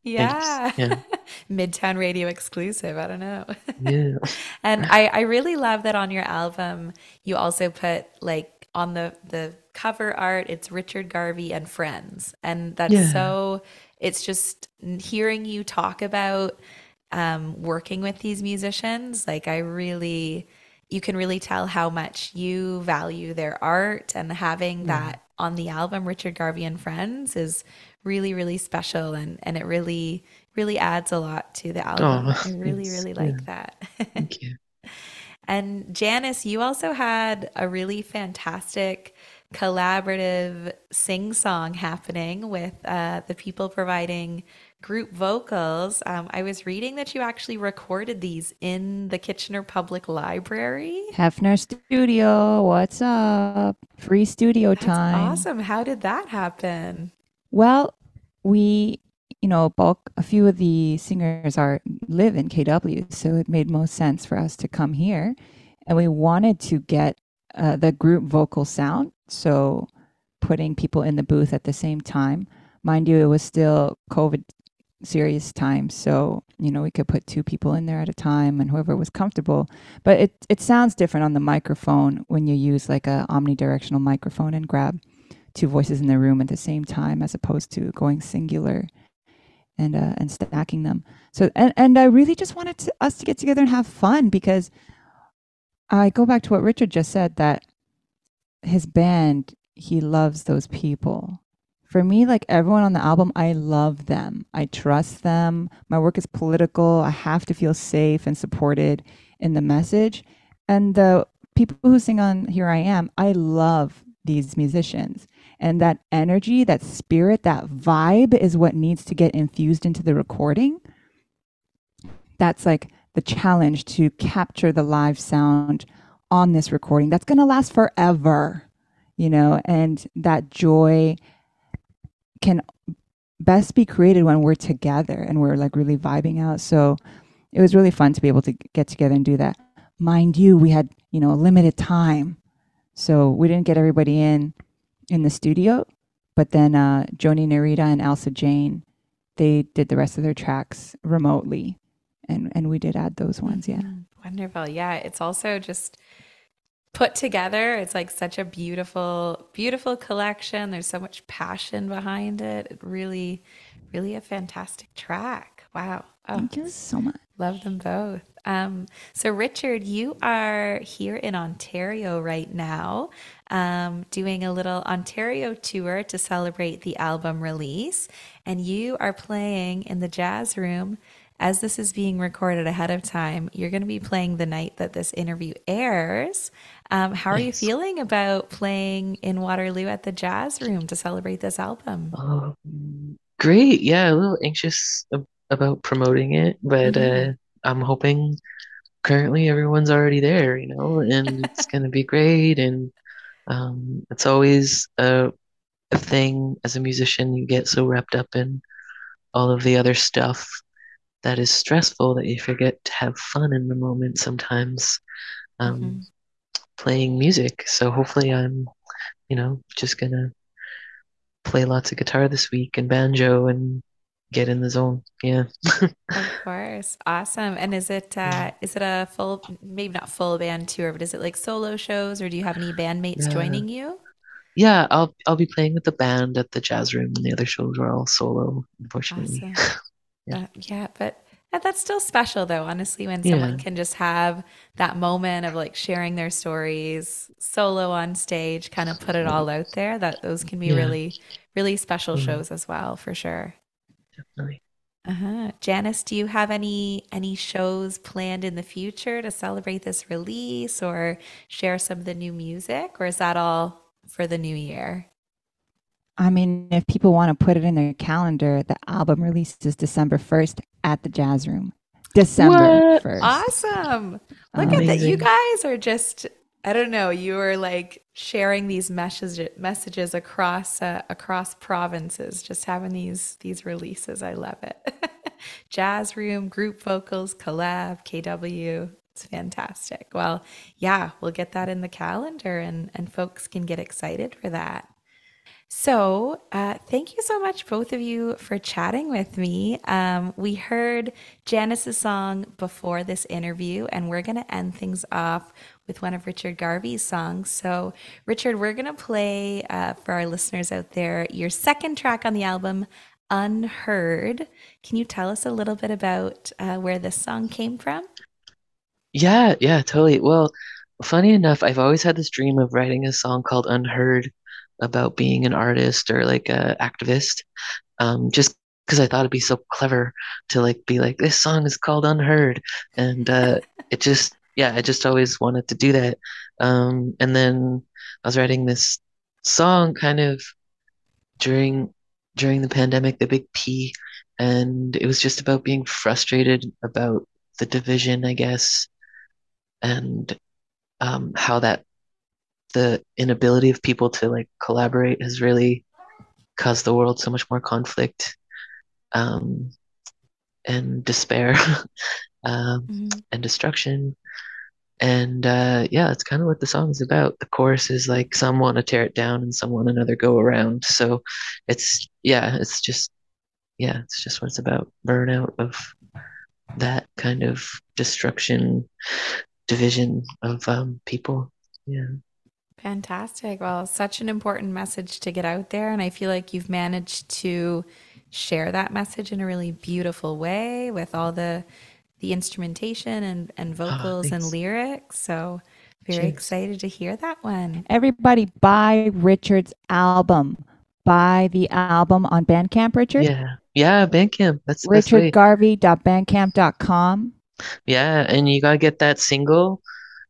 Speaker 1: Yeah.
Speaker 7: Yeah.
Speaker 1: Midtown Radio exclusive. I don't know.
Speaker 7: Yeah.
Speaker 1: and I, I really love that on your album you also put like on the the cover art it's Richard Garvey and friends. And that's
Speaker 7: Yeah.
Speaker 1: so it's just hearing you talk about um, working with these musicians, like I really you can really tell how much you value their art and having that on the album Richard Garvey and Friends is really really special and and it really really adds a lot to the album.
Speaker 7: Aw,
Speaker 1: I really really
Speaker 7: Yeah.
Speaker 1: like that.
Speaker 7: Thank you.
Speaker 1: And Janice, you also had a really fantastic collaborative sing song happening with uh, the people providing group vocals. Um, I was reading that you actually recorded these in the Kitchener Public Library.
Speaker 6: Hefner Studio, what's up? Free studio
Speaker 1: That's
Speaker 6: time.
Speaker 1: awesome. How did that happen?
Speaker 6: Well, we, you know, bulk a few of the singers are live in KW, so it made most sense for us to come here, and we wanted to get uh, the group vocal sound. So, putting people in the booth at the same time. Mind you, it was still COVID serious times, so you know we could put two people in there at a time, and whoever was comfortable. But it it sounds different on the microphone when you use like a omnidirectional microphone and grab two voices in the room at the same time as opposed to going singular and uh, and stacking them. So and and I really just wanted to, us to get together and have fun because I go back to what Richard just said that his band he loves those people. For me, like everyone on the album, I love them. I trust them. My work is political. I have to feel safe and supported in the message. And the people who sing on Here I Am, I love these musicians. And that energy, that spirit, that vibe is what needs to get infused into the recording. That's like the challenge to capture the live sound on this recording. That's going to last forever, you know, and that joy can best be created when we're together and we're like really vibing out. So it was really fun to be able to get together and do that. Mind you, we had you know a limited time, so we didn't get everybody in in the studio. But then uh, Joni NehRita and Elsa Jane, they did the rest of their tracks remotely, and and we did add those ones. Yeah.
Speaker 1: Mhm. Wonderful. Yeah. It's also just put together. It's like such a beautiful, beautiful collection. There's so much passion behind it. It really, really a fantastic track. Wow. Oh,
Speaker 6: Thank you so much.
Speaker 1: love them both. Um, so, Richard, you are here in Ontario right now, um, doing a little Ontario tour to celebrate the album release. And you are playing in the jazz room as this is being recorded ahead of time. You're going to be playing the night that this interview airs. Um, how are you feeling about playing in Waterloo at the jazz room to celebrate this album?
Speaker 7: Oh, great. Yeah, a little anxious ab- about promoting it, but
Speaker 1: Mhm.
Speaker 7: uh, I'm hoping currently everyone's already there, you know, and it's gonna be great. And um, it's always a, a thing as a musician, you get so wrapped up in all of the other stuff that is stressful that you forget to have fun in the moment sometimes, um,
Speaker 1: Mhm.
Speaker 7: playing music. So hopefully I'm, you know, just gonna play lots of guitar this week and banjo and get in the zone. Yeah.
Speaker 1: Of course. Awesome. And is it uh is it a full maybe not full band tour, but is it like solo shows or do you have any bandmates
Speaker 7: Yeah.
Speaker 1: joining you?
Speaker 7: Yeah, I'll I'll be playing with the band at the jazz room and the other shows are all solo, unfortunately.
Speaker 1: Awesome.
Speaker 7: Yeah.
Speaker 1: Uh, yeah, but uh, that's still special though, honestly, when someone
Speaker 7: Yeah.
Speaker 1: can just have that moment of like sharing their stories solo on stage, kind of put it all out there. That those can be
Speaker 7: Yeah.
Speaker 1: really, really special shows as well, for sure.
Speaker 7: Definitely.
Speaker 1: Uh-huh. Janice, do you have any any shows planned in the future to celebrate this release or share some of the new music, or is that all for the new year?
Speaker 6: I mean, if people want to put it in their calendar, the album releases December 1st at the Jazz Room. December
Speaker 7: What?
Speaker 6: 1st.
Speaker 1: Awesome. Look at that. You guys are just I don't know, you are like sharing these message, messages across uh, across provinces, just having these these releases. I love it. Jazz room, group vocals, collab, KW. It's fantastic. Well, yeah, we'll get that in the calendar and and folks can get excited for that. So, uh, thank you so much, both of you, for chatting with me. Um, we heard Janice's song before this interview, and we're going to end things off with one of Richard Garvey's songs. So, Richard, we're going to play uh, for our listeners out there your second track on the album, Unheard. Can you tell us a little bit about uh, where this song came from?
Speaker 7: Yeah, yeah, totally. Well, funny enough, I've always had this dream of writing a song called Unheard about being an artist or like a activist. Um, just because I thought it'd be so clever to like be like, this song is called Unheard. And uh it just yeah, I just always wanted to do that. Um, and then I was writing this song kind of during during the pandemic, the big P, and it was just about being frustrated about the division, I guess, and um, how that the inability of people to like collaborate has really caused the world so much more conflict um, and despair um, and destruction. And uh, yeah, that's kind of what the song is about. The chorus is like some want to tear it down and some want another go around. So it's yeah, it's just yeah, it's just what it's about. Burnout of that kind of destruction, division of um, people. Yeah.
Speaker 1: Fantastic. Well, such an important message to get out there. And I feel like you've managed to share that message in a really beautiful way with all the the instrumentation and, and ah, vocals and lyrics. So very
Speaker 7: Cheers.
Speaker 1: excited to hear that one.
Speaker 6: Everybody buy Richard's album. Buy the album on Bandcamp, Richard.
Speaker 7: Yeah. Yeah, Bandcamp. That's the best way.
Speaker 6: RichardGarvey.bandcamp.com.
Speaker 7: Yeah, and you gotta get that single,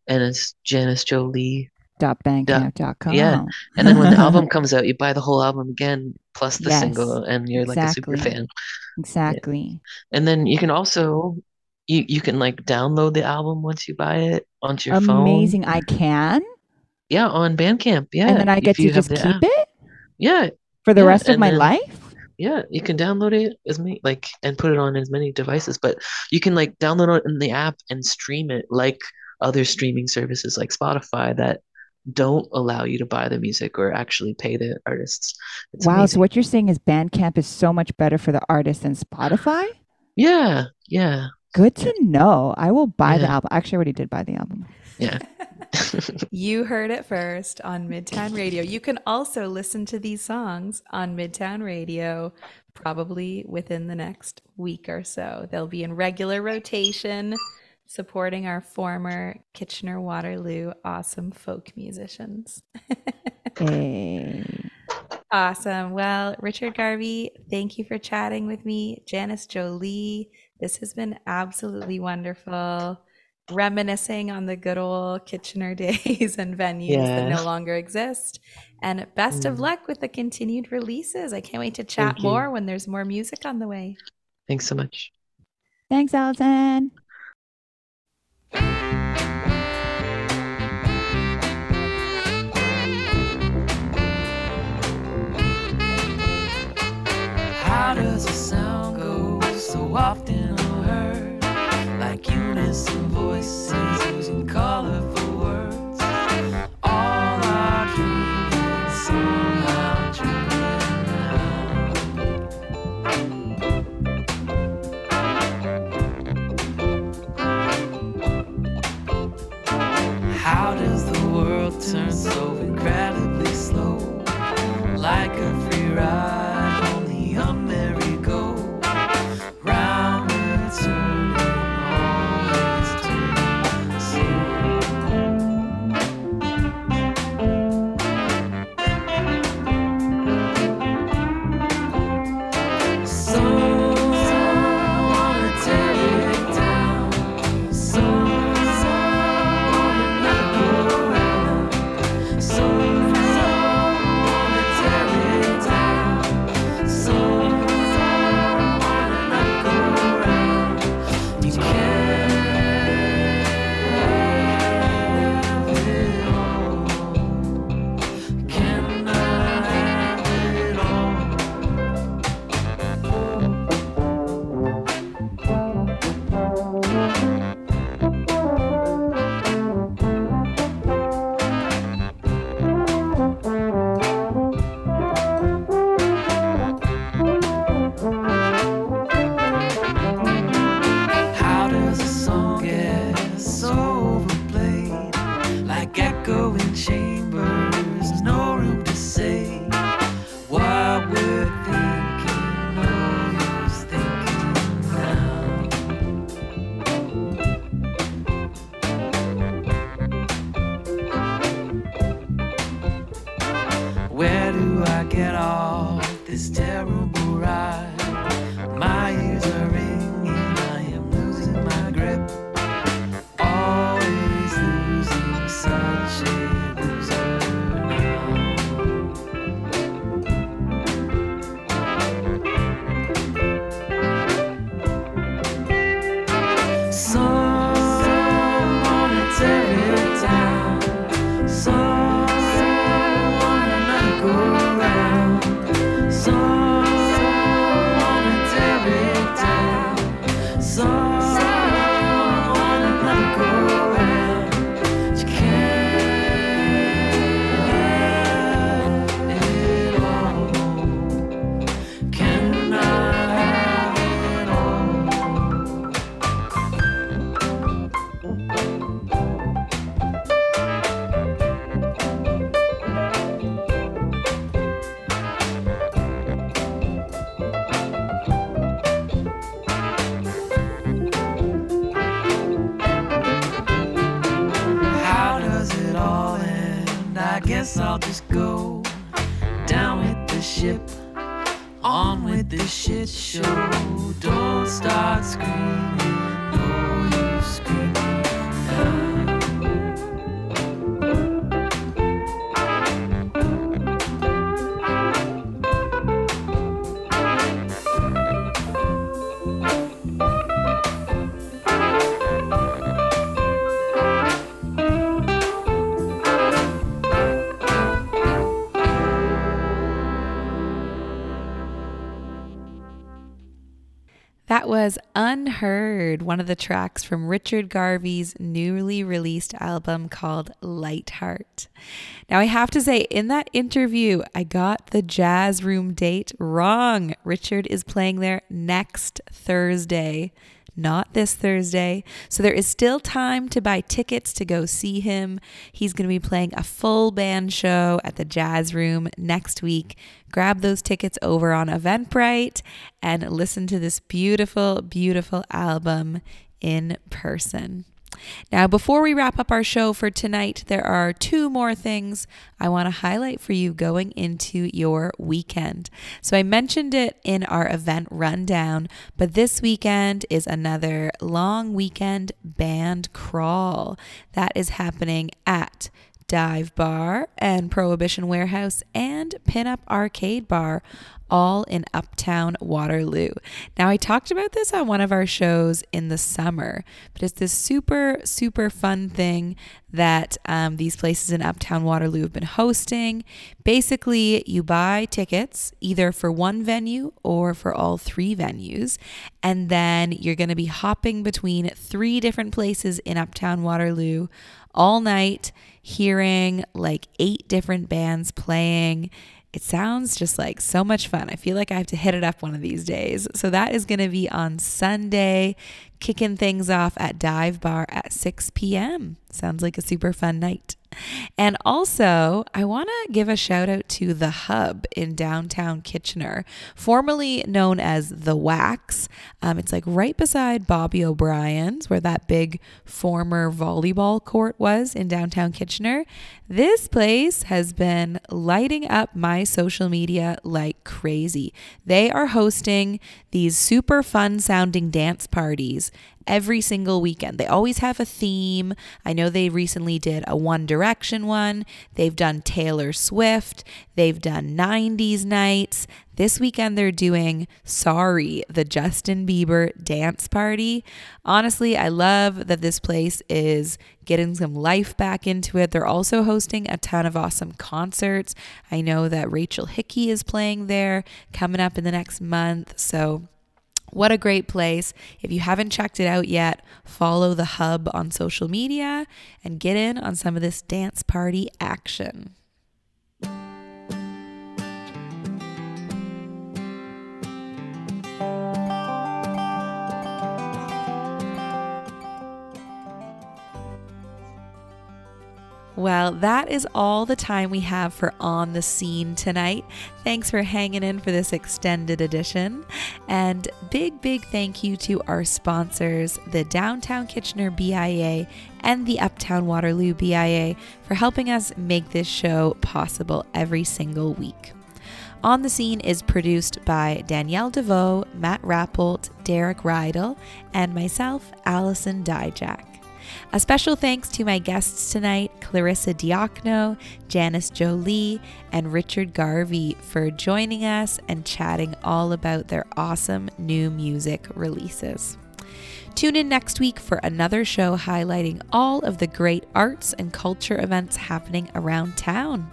Speaker 7: and it's Janice Jo Lee.
Speaker 6: Bandcamp.com.
Speaker 7: Yeah. And then when the album comes out, you buy the whole album again plus the
Speaker 6: Yes,
Speaker 7: single, and you're like a super
Speaker 6: exactly.
Speaker 7: fan.
Speaker 6: Exactly.
Speaker 7: And then you can also you you can like download the album once you buy it onto your phone.
Speaker 6: Amazing. I can.
Speaker 7: Yeah, on Bandcamp. Yeah,
Speaker 6: and then I get to just keep
Speaker 7: app.
Speaker 6: it
Speaker 7: Yeah,
Speaker 6: for the
Speaker 7: Yeah,
Speaker 6: rest of my
Speaker 7: then-
Speaker 6: life.
Speaker 7: Yeah, you can download it as many like and put it on as many devices, but you can like download it in the app and stream it like other streaming services like Spotify that don't allow you to buy the music or actually pay the artists. It's
Speaker 6: wow. So what you're saying is Bandcamp is so much better for the artist than Spotify?
Speaker 7: Yeah, yeah,
Speaker 6: Good to know. I will buy the
Speaker 7: Yeah.
Speaker 6: album. Actually, I already did buy the album.
Speaker 7: yeah.
Speaker 1: You heard it first on Midtown Radio. You can also listen to these songs on Midtown Radio probably within the next week or so. They'll be in regular rotation supporting our former Kitchener Waterloo awesome folk musicians.
Speaker 6: Hey.
Speaker 1: Awesome. Well, Richard Garvey, thank you for chatting with me. Janice Jo Lee, this has been absolutely wonderful. Reminiscing on the good old Kitchener days and venues that no longer exist. And best of
Speaker 7: Mm.
Speaker 1: luck with the continued releases. I can't wait to chat
Speaker 7: Thank you.
Speaker 1: more when there's more music on the way.
Speaker 7: Thanks so much.
Speaker 6: Thanks, Allison.
Speaker 5: Often Unheard,
Speaker 1: one of the tracks from Richard Garvey's newly released album called Lightheart. Now, I have to say, in that interview, I got the jazz room date wrong. Richard is playing there next Thursday not this Thursday. So there is still time to buy tickets to go see him. He's going to be playing a full band show at the Jazz Room next week. Grab those tickets over on Eventbrite and listen to this beautiful, beautiful album in person. Now, before we wrap up our show for tonight, there are two more things I want to highlight for you going into your weekend. So, I mentioned it in our event rundown, but this weekend is another long weekend band crawl that is happening at Dive Bar and Prohibition Warehouse and Pinup Arcade Bar all in Uptown Waterloo. Now, I talked about this on one of our shows in the summer, but it's this super, super fun thing that um, these places in Uptown Waterloo have been hosting. Basically, you buy tickets either for one venue or for all three venues, and then you're going to be hopping between three different places in Uptown Waterloo all night, hearing like eight different bands playing it sounds just like so much fun. I feel like I have to hit it up one of these days. So that is going to be on Sunday, kicking things off at Dive Bar at 6 p.m. Sounds like a super fun night. And also, I want to give a shout out to The Hub in downtown Kitchener, formerly known as The Wax. Um, it's like right beside Bobby O'Brien's, where that big former volleyball court was in downtown Kitchener. This place has been lighting up my social media like crazy. They are hosting these super fun sounding dance parties every single weekend. They always have a theme. I know they recently did a One Direction one. They've done Taylor Swift. They've done 90s nights. This weekend they're doing Sorry, the Justin Bieber dance party. Honestly, I love that this place is getting some life back into it. They're also hosting a ton of awesome concerts. I know that Rachel Hickey is playing there coming up in the next month. So, what a great place. If you haven't checked it out yet, follow the hub on social media and get in on some of this dance party action. Well, that is all the time we have for On the Scene tonight. Thanks for hanging in for this extended edition. And big, big thank you to our sponsors, the Downtown Kitchener BIA and the Uptown Waterloo BIA, for helping us make this show possible every single week. On the Scene is produced by Danielle DeVoe, Matt Rappolt, Derek Rydell, and myself, Allison Dyjach. A special thanks to my guests tonight, Clarissa Diokno, Janice Jo Lee, and Richard Garvey for joining us and chatting all about their awesome new music releases. Tune in next week for another show highlighting all of the great arts and culture events happening around town.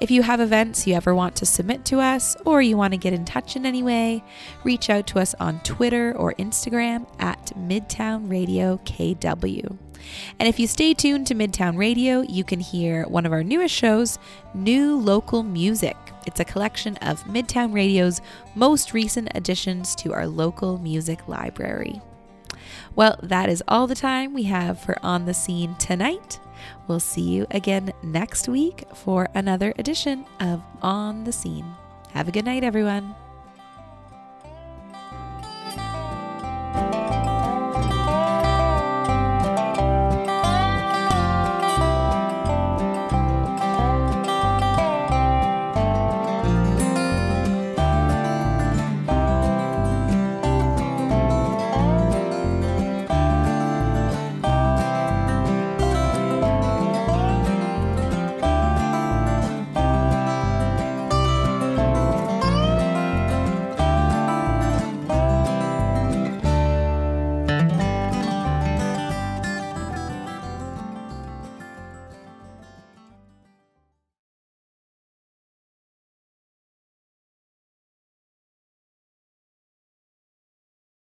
Speaker 1: If you have events you ever want to submit to us or you want to get in touch in any way, reach out to us on Twitter or Instagram at Midtown Radio KW. And if you stay tuned to Midtown Radio, you can hear one of our newest shows, New Local Music. It's a collection of Midtown Radio's most recent additions to our local music library. Well, that is all the time we have for On the Scene tonight. We'll see you again next week for another edition of On the Scene. Have a good night, everyone.